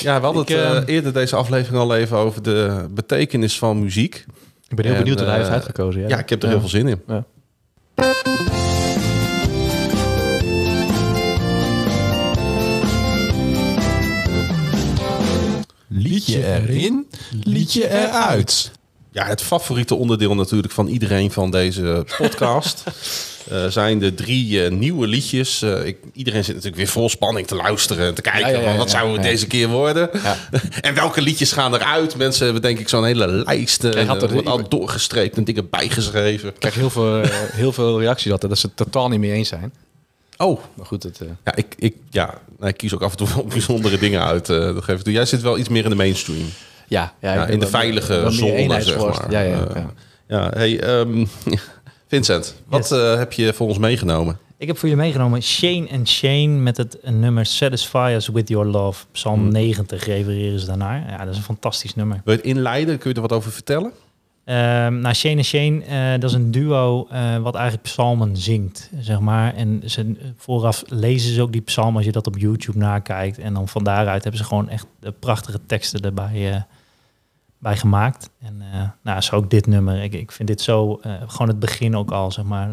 ja we hadden het uh, eerder deze aflevering al even over de betekenis van muziek. Ik ben heel benieuwd wat hij heeft uitgekozen. Ja, ja ik heb er heel veel zin in. Liedje erin, liedje eruit. Ja, het favoriete onderdeel natuurlijk van iedereen van deze podcast. uh, zijn de drie uh, nieuwe liedjes. Uh, ik, iedereen zit natuurlijk weer vol spanning te luisteren en te kijken. Ja, ja, ja, wat zouden we deze keer worden? en welke liedjes gaan eruit? Mensen hebben denk ik zo'n hele lijst. En had er al doorgestreept en dingen bijgeschreven. Ik krijg heel veel, heel veel reacties altijd dat ze het totaal niet mee eens zijn. Oh, maar goed. Het, uh... Ja, ik, ik, ja, ik kies ook af en toe wel bijzondere dingen uit. Uh, dat geef Jij zit wel iets meer in de mainstream. Ja, ja, ja in de veilige zone, zeg maar. Ja, ja, ja. Uh, ja hey, um, Vincent, wat yes. heb je voor ons meegenomen? Ik heb voor jullie meegenomen Shane and Shane met het nummer Satisfy Us With Your Love. Psalm hmm. 90 refereren ze daarnaar. Ja, dat is een fantastisch nummer. Wil je het inleiden? Kun je er wat over vertellen? Uh, nou, Shane en Shane, uh, dat is een duo uh, wat eigenlijk psalmen zingt, zeg maar. En ze, vooraf lezen ze ook die psalmen als je dat op YouTube nakijkt. En dan van daaruit hebben ze gewoon echt prachtige teksten erbij uh, bij gemaakt. En nou, zo ook dit nummer. Ik, ik vind dit zo, gewoon het begin ook al, zeg maar.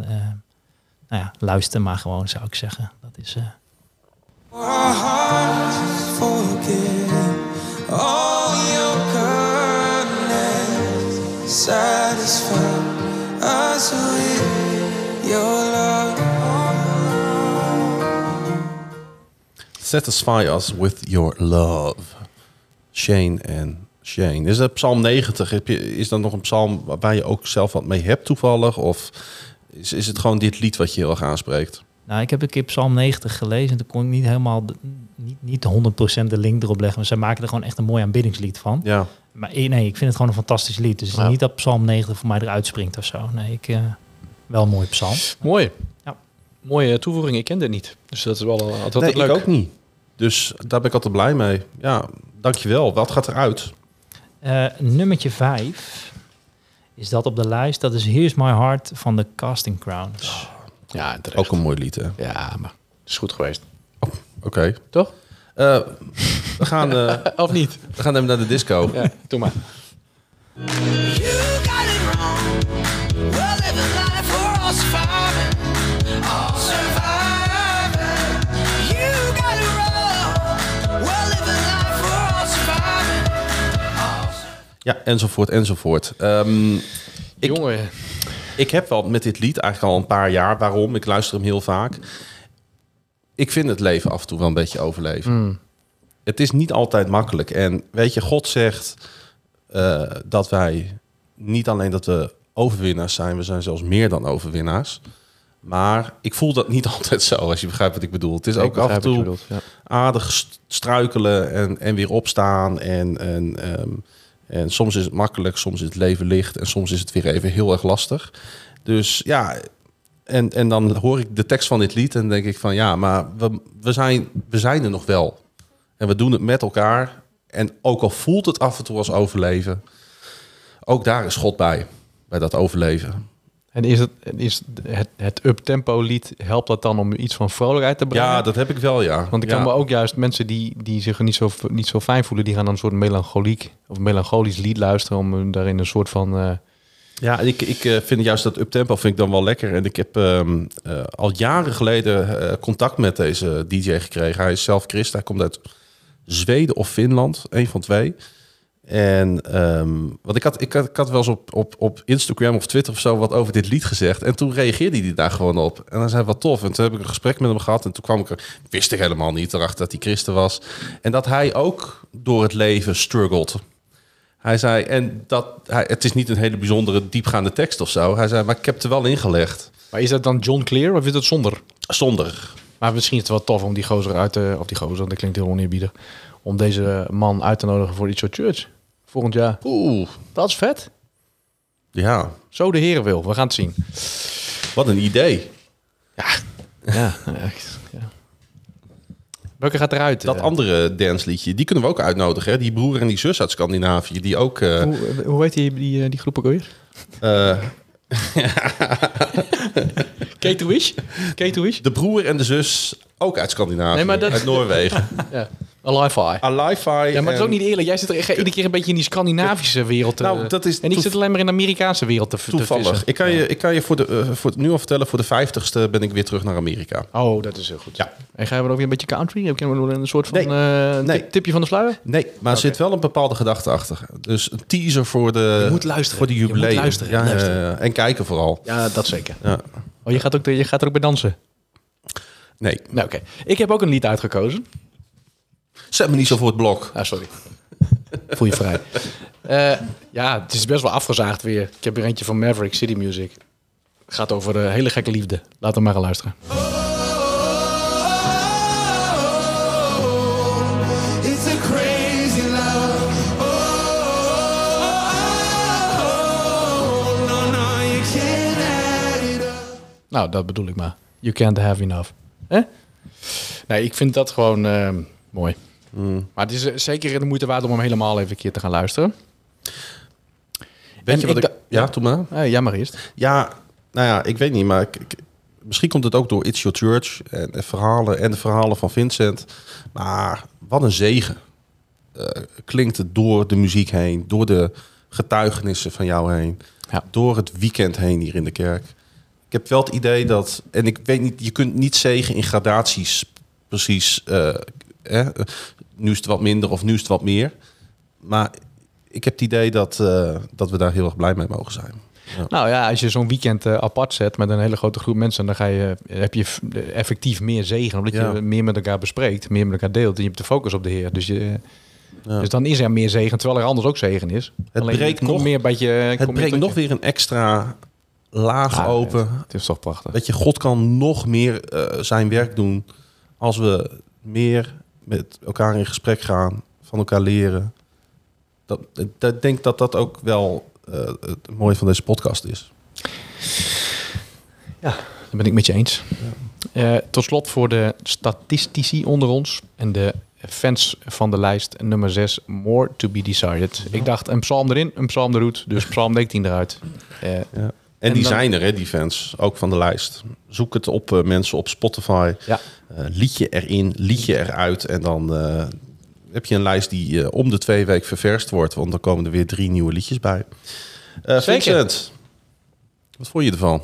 nou ja, luister maar gewoon, zou ik zeggen. Dat is... Satisfied I swear your love. Satisfy us with your love. Shane en Shane. Is dat psalm 90? Heb je, is dat nog een psalm waar je ook zelf wat mee hebt toevallig? Of is, is het gewoon dit lied wat je heel erg aanspreekt? Nou, ik heb een keer Psalm 90 gelezen. En toen kon ik niet helemaal, niet, niet 100% de link erop leggen. Maar zij maken er gewoon echt een mooi aanbiddingslied van. Ja. Maar eh, nee, ik vind het gewoon een fantastisch lied. Dus het Ja. niet dat Psalm 90 voor mij eruit springt of zo. Nee, ik, eh, wel een mooie psalm. Mooi. Ja. Mooie toevoeging. Ik ken dit niet. Dus dat is wel altijd, altijd nee, leuk. ik ook niet. Dus daar ben ik altijd blij mee. Ja, dankjewel. Wat gaat eruit? Eh nummertje 5 is dat op de lijst. Dat is Here's My Heart van de Casting Crowns. Ja, terecht. Ook een mooi lied, hè? Ja, maar het is goed geweest. Oké. Toch? Eh, we, gaan, eh, Of niet? we gaan even naar de disco. Ja, doe maar. Ja, enzovoort, enzovoort. Ehm, Ik- Jongen. ik heb wel met dit lied eigenlijk al een paar jaar. Waarom? Ik luister hem heel vaak. Ik vind het leven af en toe wel een beetje overleven. Mm. Het is niet altijd makkelijk. En weet je, God zegt eh, dat wij niet alleen dat we overwinnaars zijn, we zijn zelfs meer dan overwinnaars. Maar ik voel dat niet altijd zo, als je begrijpt wat ik bedoel. Het is ook af en toe aardig st- struikelen en, en weer opstaan. En, en, ehm, en soms is het makkelijk, soms is het leven licht en soms is het weer even heel erg lastig. Dus ja, en, en dan hoor ik de tekst van dit lied en denk ik van ja, maar we, we, zijn, we zijn er nog wel. En we doen het met elkaar. En ook al voelt het af en toe als overleven, ook daar is God bij, bij dat overleven. En is het, is het, het up-tempo lied, helpt dat dan om iets van vrolijkheid te brengen? Ja, dat heb ik wel, ja. Want ik ja. kan me ook juist mensen die, die zich niet zo, niet zo fijn voelen, die gaan dan een soort melancholiek of melancholisch lied luisteren om daarin een soort van. eh, Ja, ik, ik eh, vind juist dat uptempo vind ik dan wel lekker. En ik heb ehm, eh, al jaren geleden eh, contact met deze DJ gekregen. Hij is zelf christen. Hij komt uit Zweden of Finland, een van twee. En ehm, want ik had, ik had, ik had wel eens op, op, op Instagram of Twitter of zo wat over dit lied gezegd. En toen reageerde hij daar gewoon op. En dan zei wat tof. En toen heb ik een gesprek met hem gehad. En toen kwam ik wist ik helemaal niet erachter dat hij christen was. En dat hij ook door het leven struggled. Hij zei, en dat hij, het is niet een hele bijzondere diepgaande tekst of zo. Hij zei, maar ik heb het er wel ingelegd. Maar is dat dan John Clear of is dat zonder? Zonder. Maar misschien is het wel tof om die gozer uit te... Of die gozer, dat klinkt heel oneerbiedig. Om deze man uit te nodigen voor iets soort church. Volgend jaar. Oeh, Dat is vet. ja, Zo de heren wil. We gaan het zien. wat een idee. Ja. ja, echt, ja. Welke gaat eruit? Dat eh? andere dansliedje, die kunnen we ook uitnodigen. Hè? Die broer en die zus uit Scandinavië, die ook... eh, Hoe, hoe heet die, die, eh, die groep ook eh, Wish? Kate Wish? de broer en de zus ook uit Scandinavië, Nee, maar dat- uit Noorwegen. Ja. Eye. Alifi. Ja, maar het is ook niet eerlijk. Jij zit er echt iedere keer een beetje in die Scandinavische wereld te... Nou, dat is en ik zit alleen maar in de Amerikaanse wereld te, Toevallig. Ik kan je, ik kan je voor de, eh, voor, nu al vertellen, voor de vijftigste ben ik weer terug naar Amerika. Oh, dat is heel goed. Ja. En gaan we dan ook weer een beetje country? Heb je een soort van Nee. eh, Nee. tipje van de sluier? Nee, maar er zit wel een bepaalde gedachte achter. Dus een teaser voor de, Je moet luisteren. voor de Je moet jubileum. luisteren, Ja, luisteren. en kijken vooral. Ja, dat zeker. Ja. Oh, je gaat, ook, je gaat er ook bij dansen? Nee, Nou, oké. Ik heb ook een lied uitgekozen. Zet me niet zo voor het blok. Ah, sorry. Voel je vrij. Eh, ja, het is best wel afgezaagd weer. Ik heb er eentje van Maverick City Music. Het gaat over de hele gekke liefde. Laten we maar gaan luisteren. It's a crazy love. Oh, no, no, you can't add it up. Nou, dat bedoel ik maar. You can't have enough. Hè? Nee, ik vind dat gewoon eh, mooi. Maar het is eh, zeker de moeite waard om hem helemaal even een keer te gaan luisteren. Weet En je wat ik ja, doe maar. Eh, ja, maar eerst. Ja, nou ja, ik weet niet, maar ik, ik- misschien komt het ook door It's Your Church en verhalen en de verhalen van Vincent. Maar wat een zegen eh, klinkt het door de muziek heen, door de getuigenissen van jou heen, Ja. door het weekend heen hier in de kerk. Ik heb wel het idee dat, en ik weet niet, je kunt niet zegen in gradaties precies. eh, eh, nu is het wat minder of nu is het wat meer. Maar ik heb het idee dat, eh, dat we daar heel erg blij mee mogen zijn. Nou ja, als je zo'n weekend eh, apart zet met een hele grote groep mensen, dan ga je, heb je effectief meer zegen. Omdat Ja. je meer met elkaar bespreekt, meer met elkaar deelt. En je hebt de focus op de Heer. Dus, je, Ja. dus dan is er meer zegen, terwijl er anders ook zegen is. Het breekt nog- meer bij je, Het tot nog weer een extra laag Ah, open. Het is toch prachtig. Weet je, God kan nog meer eh, zijn werk doen als we meer met elkaar in gesprek gaan, van elkaar leren. Dat, dat- ik denk dat dat ook wel eh, het mooie van deze podcast is. Dat ben ik met je eens. Eh, tot slot voor de statistici onder ons en de fans van de lijst nummer 6, More to be decided. Ik dacht een psalm erin, een psalm eruit, dus psalm 19 eruit. Eh, En, En die dan- zijn er, hè, die fans, ook van de lijst. Zoek het op eh, mensen op Spotify. Ja. Eh, liedje erin, liedje eruit. En dan eh, heb je een lijst die om de twee weken ververst wordt. Want dan komen er weer drie nieuwe liedjes bij. Eh. Vincent, wat vond je ervan?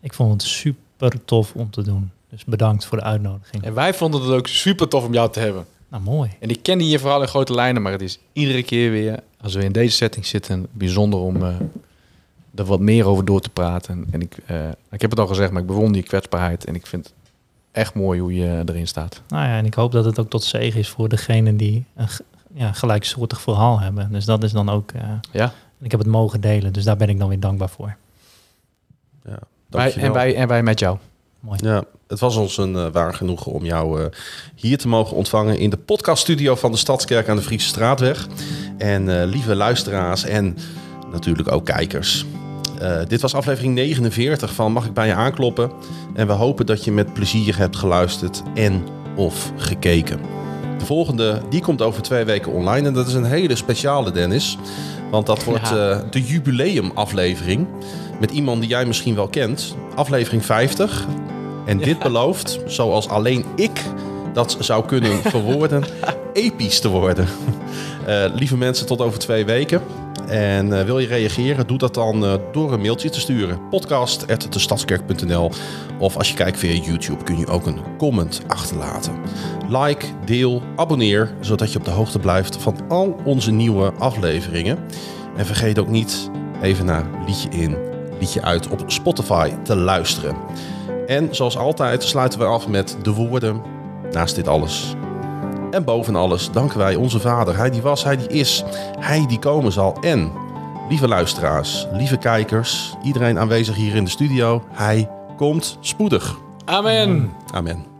Ik vond het super tof om te doen. Dus bedankt voor de uitnodiging. en wij vonden het ook super tof om jou te hebben. Nou, mooi. En ik ken je vooral in grote lijnen, maar het is iedere keer weer, als we in deze setting zitten, bijzonder om eh, er wat meer over door te praten. En ik, eh, ik heb het al gezegd, maar ik bewonder je kwetsbaarheid en ik vind het echt mooi hoe je erin staat. Nou ja, en ik hoop dat het ook tot zegen is voor degenen die een ja, gelijksoortig verhaal hebben. Dus dat is dan ook... eh, Ja. ik heb het mogen delen, dus daar ben ik dan weer dankbaar voor. Ja, Wij, en, wij, en wij met jou. Mooi. Ja, het was ons een eh, waar genoegen om jou eh, hier te mogen ontvangen in de podcaststudio van de Stadskerk aan de Friese Straatweg. En eh, lieve luisteraars en natuurlijk ook kijkers. Eh, dit was aflevering 49 van Mag ik bij je aankloppen? En we hopen dat je met plezier hebt geluisterd en of gekeken. De volgende, die komt over twee weken online. En dat is een hele speciale, Dennis. Want dat wordt Ja. eh, de jubileumaflevering. Met iemand die jij misschien wel kent. Aflevering 50. En dit belooft, zoals alleen ik dat zou kunnen verwoorden, episch te worden. Eh, lieve mensen, tot over twee weken. En eh, wil je reageren, doe dat dan eh, door een mailtje te sturen. podcast.destadskerk.nl Of als je kijkt via YouTube kun je ook een comment achterlaten. Like, deel, abonneer, zodat je op de hoogte blijft van al onze nieuwe afleveringen. En vergeet ook niet even naar liedje in, liedje uit op Spotify te luisteren. En zoals altijd sluiten we af met de woorden naast dit alles. En boven alles danken wij onze Vader. Hij die was, hij die is, hij die komen zal. En, lieve luisteraars, lieve kijkers, iedereen aanwezig hier in de studio, hij komt spoedig. Amen. Amen.